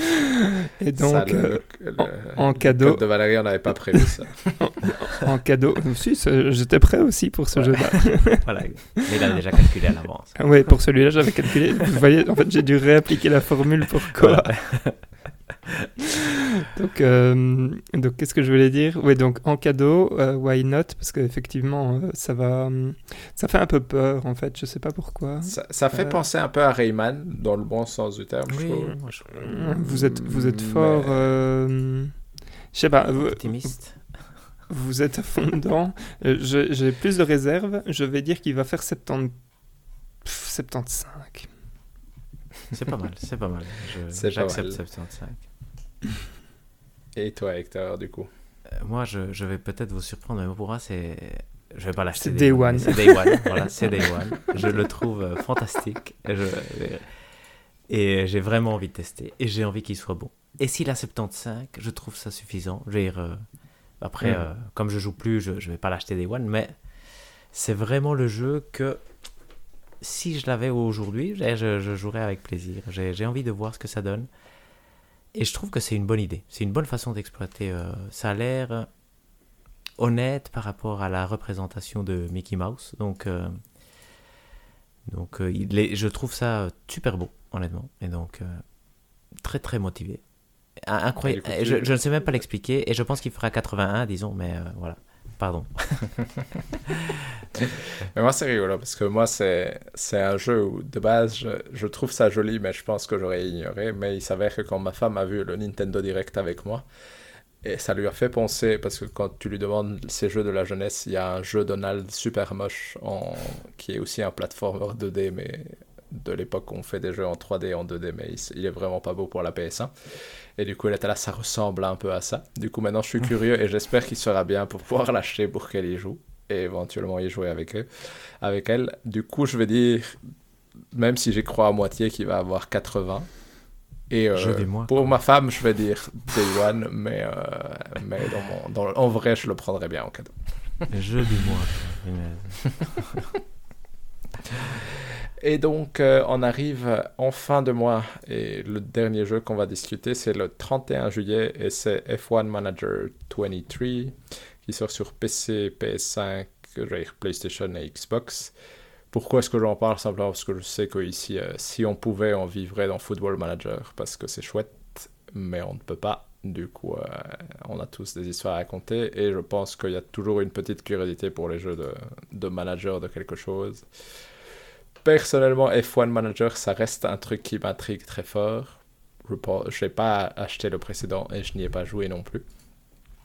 Et donc, Ça, le- euh, le- en, en le cadeau, de Valérie, on n'avait pas prévu ça. en cadeau. Si, j'étais prêt aussi pour ce Ouais. jeu-là. Voilà. Mais il avait déjà calculé à l'avance. Oui, pour celui-là, j'avais calculé. Vous voyez, en fait, j'ai dû réappliquer la formule pour quoi. donc, euh, donc qu'est-ce que je voulais dire? Oui, donc en cadeau, euh, why not? Parce qu'effectivement, euh, ça va, ça fait un peu peur en fait. Je sais pas pourquoi. Ça, ça fait Euh. penser un peu à Rayman, dans le bon sens du terme, je Oui, je Vous êtes, vous êtes Mais- fort. euh, je sais pas. Vous, optimiste. vous êtes à fond dedans. Je- J'ai plus de réserves. Je vais dire qu'il va faire 70, pff, 75. C'est pas mal, c'est pas mal. J'accepte mal. 75. Et toi, Hector, du coup? Euh, Moi, je, je vais peut-être vous surprendre, mais pour moi, c'est. Je vais pas l'acheter. C'est Day One. C'est Day One, voilà, c'est Day One. Je le trouve euh, fantastique. Et je- Et j'ai vraiment envie de tester. Et j'ai envie qu'il soit bon. Et s'il a 75, je trouve ça suffisant. Je dire, euh, après, euh, comme je joue plus, je, je vais pas l'acheter des One, mais c'est vraiment le jeu que si je l'avais aujourd'hui, je, jouerais avec plaisir. J'ai envie de voir ce que ça donne. Et je trouve que c'est une bonne idée. C'est une bonne façon d'exploiter. euh, ça a l'air honnête par rapport à la représentation de Mickey Mouse. Donc, euh, donc euh, il est- je trouve ça super beau, honnêtement. Et donc, euh, très très motivé. Incroyable. Écoute, Je, ne sais même pas l'expliquer. Et je pense qu'il fera 81, disons, mais voilà. Pardon. Mais moi, c'est rigolo parce que moi, c'est un jeu où, de base, je, trouve ça joli, mais je pense que j'aurais ignoré. Mais il s'avère que quand ma femme a vu le Nintendo Direct avec moi, et ça lui a fait penser, parce que quand tu lui demandes ces jeux de la jeunesse, il y a un jeu Donald super moche en, qui est aussi un platformer 2D, mais de l'époque où on fait des jeux en 3D, en 2D, mais il est vraiment pas beau pour la PS1. Et du coup, là, ça ressemble un peu à ça. Du coup, maintenant, je suis curieux et j'espère qu'il sera bien pour pouvoir l'acheter pour qu'elle y joue et éventuellement y jouer avec eux, avec elle. Du coup, je vais dire, même si j'y crois à moitié, qu'il va avoir 80. Et euh, pour ma femme, je vais dire Day One, mais, euh, mais dans mon, dans- en vrai, je le prendrais bien en cadeau. Jeu du mois. Et donc, euh, on arrive en fin de mois. Et le dernier jeu qu'on va discuter, c'est le 31 juillet. Et c'est F1 Manager 23, qui sort sur PC, PS5, je veux dire PlayStation et Xbox. Pourquoi est-ce que j'en parle? Simplement parce que je sais qu'ici, euh, si on pouvait, on vivrait dans Football Manager. Parce que c'est chouette, mais on ne peut pas. Du coup, euh, on a tous des histoires à raconter. Et je pense qu'il y a toujours une petite curiosité pour les jeux de manager de quelque chose personnellement, F1 Manager, ça reste un truc qui m'intrigue très fort. Je n'ai pas acheté le précédent et je n'y ai pas joué non plus.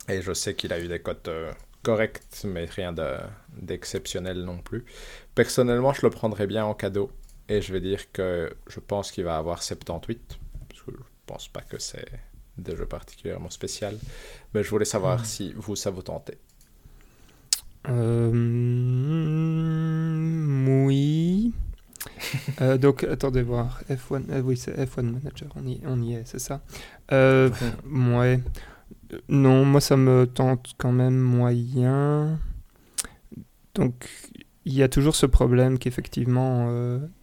Et je sais qu'il a eu des cotes euh, correctes, mais rien de- d'exceptionnel non plus. Personnellement, je le prendrais bien en cadeau. Et je vais dire que je pense qu'il va avoir 78. Parce que je pense pas que c'est des jeux particulièrement spéciaux. Mais je voulais savoir Mhm. si vous, ça vous tentait. Euh, oui. Euh, donc, attendez voir. F1, euh, oui, c'est F1 Manager, on y, on y est, c'est ça. Euh, ouais. Euh, Non, moi, ça me tente quand même moyen. Donc, il y a toujours ce problème qu'effectivement,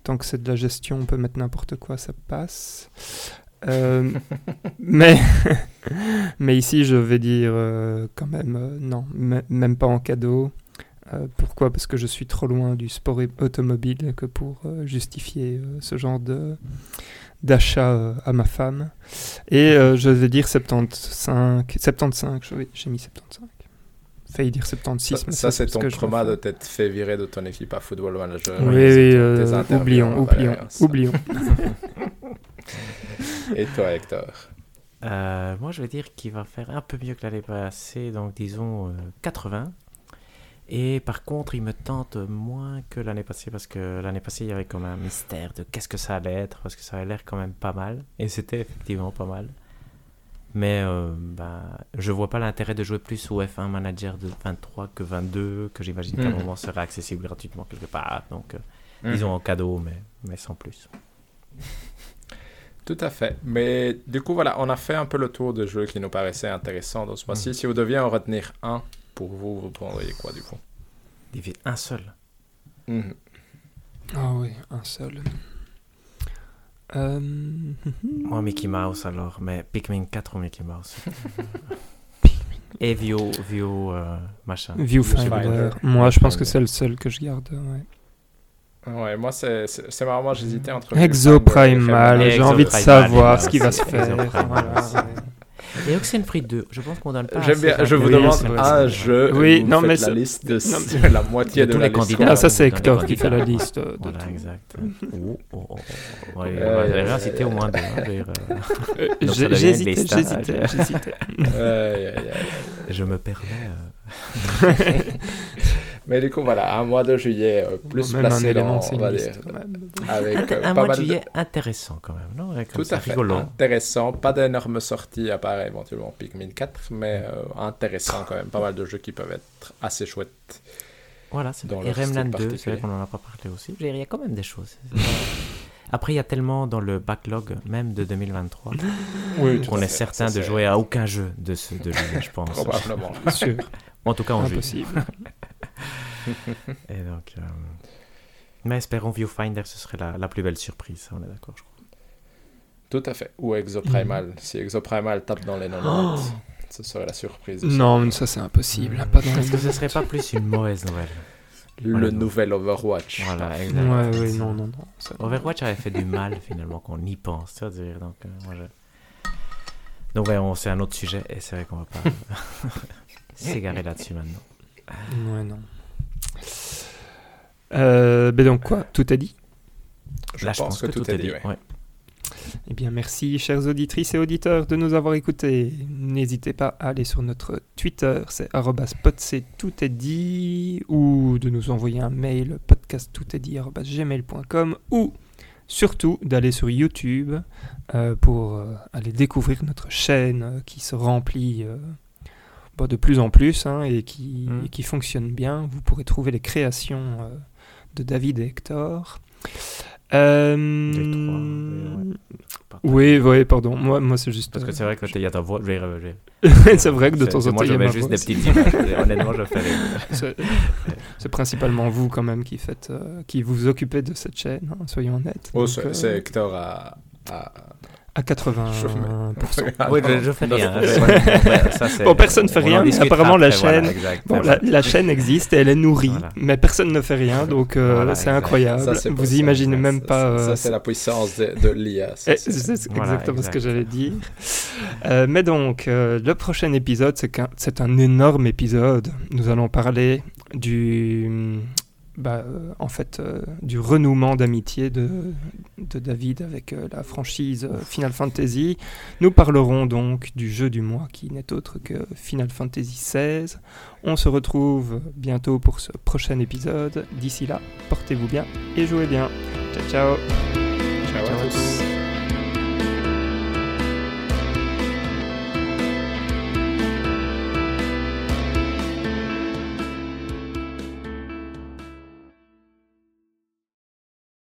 tant que c'est de la gestion, on peut mettre n'importe quoi, ça passe. Mais, mais ici, je vais dire quand même non, même pas en cadeau. Euh, pourquoi? Parce que je suis trop loin du sport automobile que pour euh, justifier euh, ce genre de d'achat euh, à ma femme. Et euh, je vais dire 75, 75, je- oui, j'ai mis 75. Failli dire 76, Ça, mais ça, c'est ton trauma de t'être fait virer de ton équipe à Football Manager. Oui, oui, euh, oublions, oublions, oublions. Et toi, Hector? Euh, moi, je vais dire qu'il va faire un peu mieux que l'année passée, donc disons euh, 80. Et par contre, il me tente moins que l'année passée, parce que l'année passée, il y avait comme un mystère de qu'est-ce que ça allait être, parce que ça avait l'air quand même pas mal. Et c'était effectivement pas mal. Mais euh, bah, je vois pas l'intérêt de jouer plus au F1 Manager de 23 que 22, que j'imagine qu'à un Mhm. moment sera accessible gratuitement quelque part. Donc, euh, Mhm. disons en cadeau, mais, mais sans plus. Tout à fait. Mais du coup, voilà, on a fait un peu le tour de jeux qui nous paraissaient intéressants dans ce mois-ci. Si vous deviez en retenir un pour vous, vous prendriez quoi du coup? Un seul. Mhm. Ah oui, un seul. Euh, Moi, Mickey Mouse alors, mais Pikmin 4 ou Mickey Mouse? Et View, View euh, machin. Viewfinder. Moi, je pense que c'est le seul que je garde. Ouais. Ouais, moi, c'est marrant, moi, j'hésitais entre. Exoprimal, j'ai envie de savoir ce qui va se faire. Voilà. Et Oxenfree 2, je pense qu'on donne pas. J'aime bien, je vous demande un jeu. Oui, non, mais la liste de non, la moitié de de, tous la les liste. candidats. Là, ça, c'est Hector qui fait la liste euh, de Voilà, tout. exact. Oh, oh, oh, oh. Ouais, Euh, on va citer au moins deux. hein, euh, Euh, J'hésitais, j'hésitais, je- me permets. euh, Mais du coup, voilà, un mois de juillet euh, plus Même un placé élément, dans, va dire, quand même. avec euh, un pas mois de juillet intéressant quand même, non? Tout ça, à fait. rigolo. Intéressant. Pas d'énormes sorties à part éventuellement Pikmin 4, mais euh, intéressant quand même. Pas mal de jeux qui peuvent être assez chouettes. Voilà, c'est Dans Et Remnant style 2, c'est vrai qu'on en a pas parlé aussi. Il y a quand même des choses. Après, il y a tellement dans le backlog même de 2023 Oui, tout qu'on est fait. certain de jouer à aucun jeu de, ce, de lui, je pense. Probablement. Sûr, En tout cas, en jeu. Et donc, euh, Mais espérons Viewfinder, ce serait la, la plus belle surprise, on est d'accord, je crois. Tout à fait. Ou Exoprimal. Si Exoprimal tape dans les 90, ce serait la surprise. Non, mais ça c'est impossible. Pas dans Est-ce que ce serait pas plus une mauvaise nouvelle Le Voilà. nouvel Overwatch. Voilà, Ouais, exactement. ouais, non, non, non. ça- Overwatch avait fait du mal finalement qu'on y pense, tu vois, dire. Donc, euh, moi, je- donc ouais, on- c'est un autre sujet et c'est vrai qu'on va pas s'égarer là-dessus maintenant. Ouais, non. Euh, ben donc quoi, tout est dit? Je Là, pense que, tout est dit. ouais. ouais. Eh bien, merci, chères auditrices et auditeurs, de nous avoir écoutés. N'hésitez pas à aller sur notre Twitter, c'est @podc tout est dit, ou de nous envoyer un mail podcasttoutestdit@gmail.com, ou surtout d'aller sur YouTube euh, pour euh, aller découvrir notre chaîne euh, qui se remplit euh, bah, de plus en plus hein, et, qui, Mm. et qui fonctionne bien. Vous pourrez trouver les créations euh, de David et Hector. Euh, Les trois, ouais. Oui, oui, pardon. Moi, moi c'est juste. Parce que c'est vrai que il y a ta voix. euh, c'est vrai que de temps en temps, Moi, je mets juste voix des petites images. Honnêtement, je fais. C'est principalement vous quand même qui faites, euh, qui vous occupez de cette chaîne. hein, soyons honnêtes. Oh, c'est euh, c'est Hector à. à... à 80%. Oui, je, je fais rien. Bon, personne fait on en rien, apparemment, la voilà, chaîne-. Bon, la, la chaîne existe et elle est nourrie, Voilà. mais personne ne fait rien, donc euh, Voilà, c'est incroyable. Ça, vous imaginez même pas. Ça, euh, c'est la puissance de, de l'IA. Eh, c'est- exactement ce que j'allais dire. Euh, mais donc, le prochain épisode, c'est un énorme épisode. Nous allons parler du, bah, euh, en fait, euh, du renouement d'amitié de, de David avec euh, la franchise euh, Final Fantasy. Nous parlerons donc du jeu du mois qui n'est autre que Final Fantasy XVI. On se retrouve bientôt pour ce prochain épisode. D'ici là, portez-vous bien et jouez bien. Ciao ciao Ciao à tous.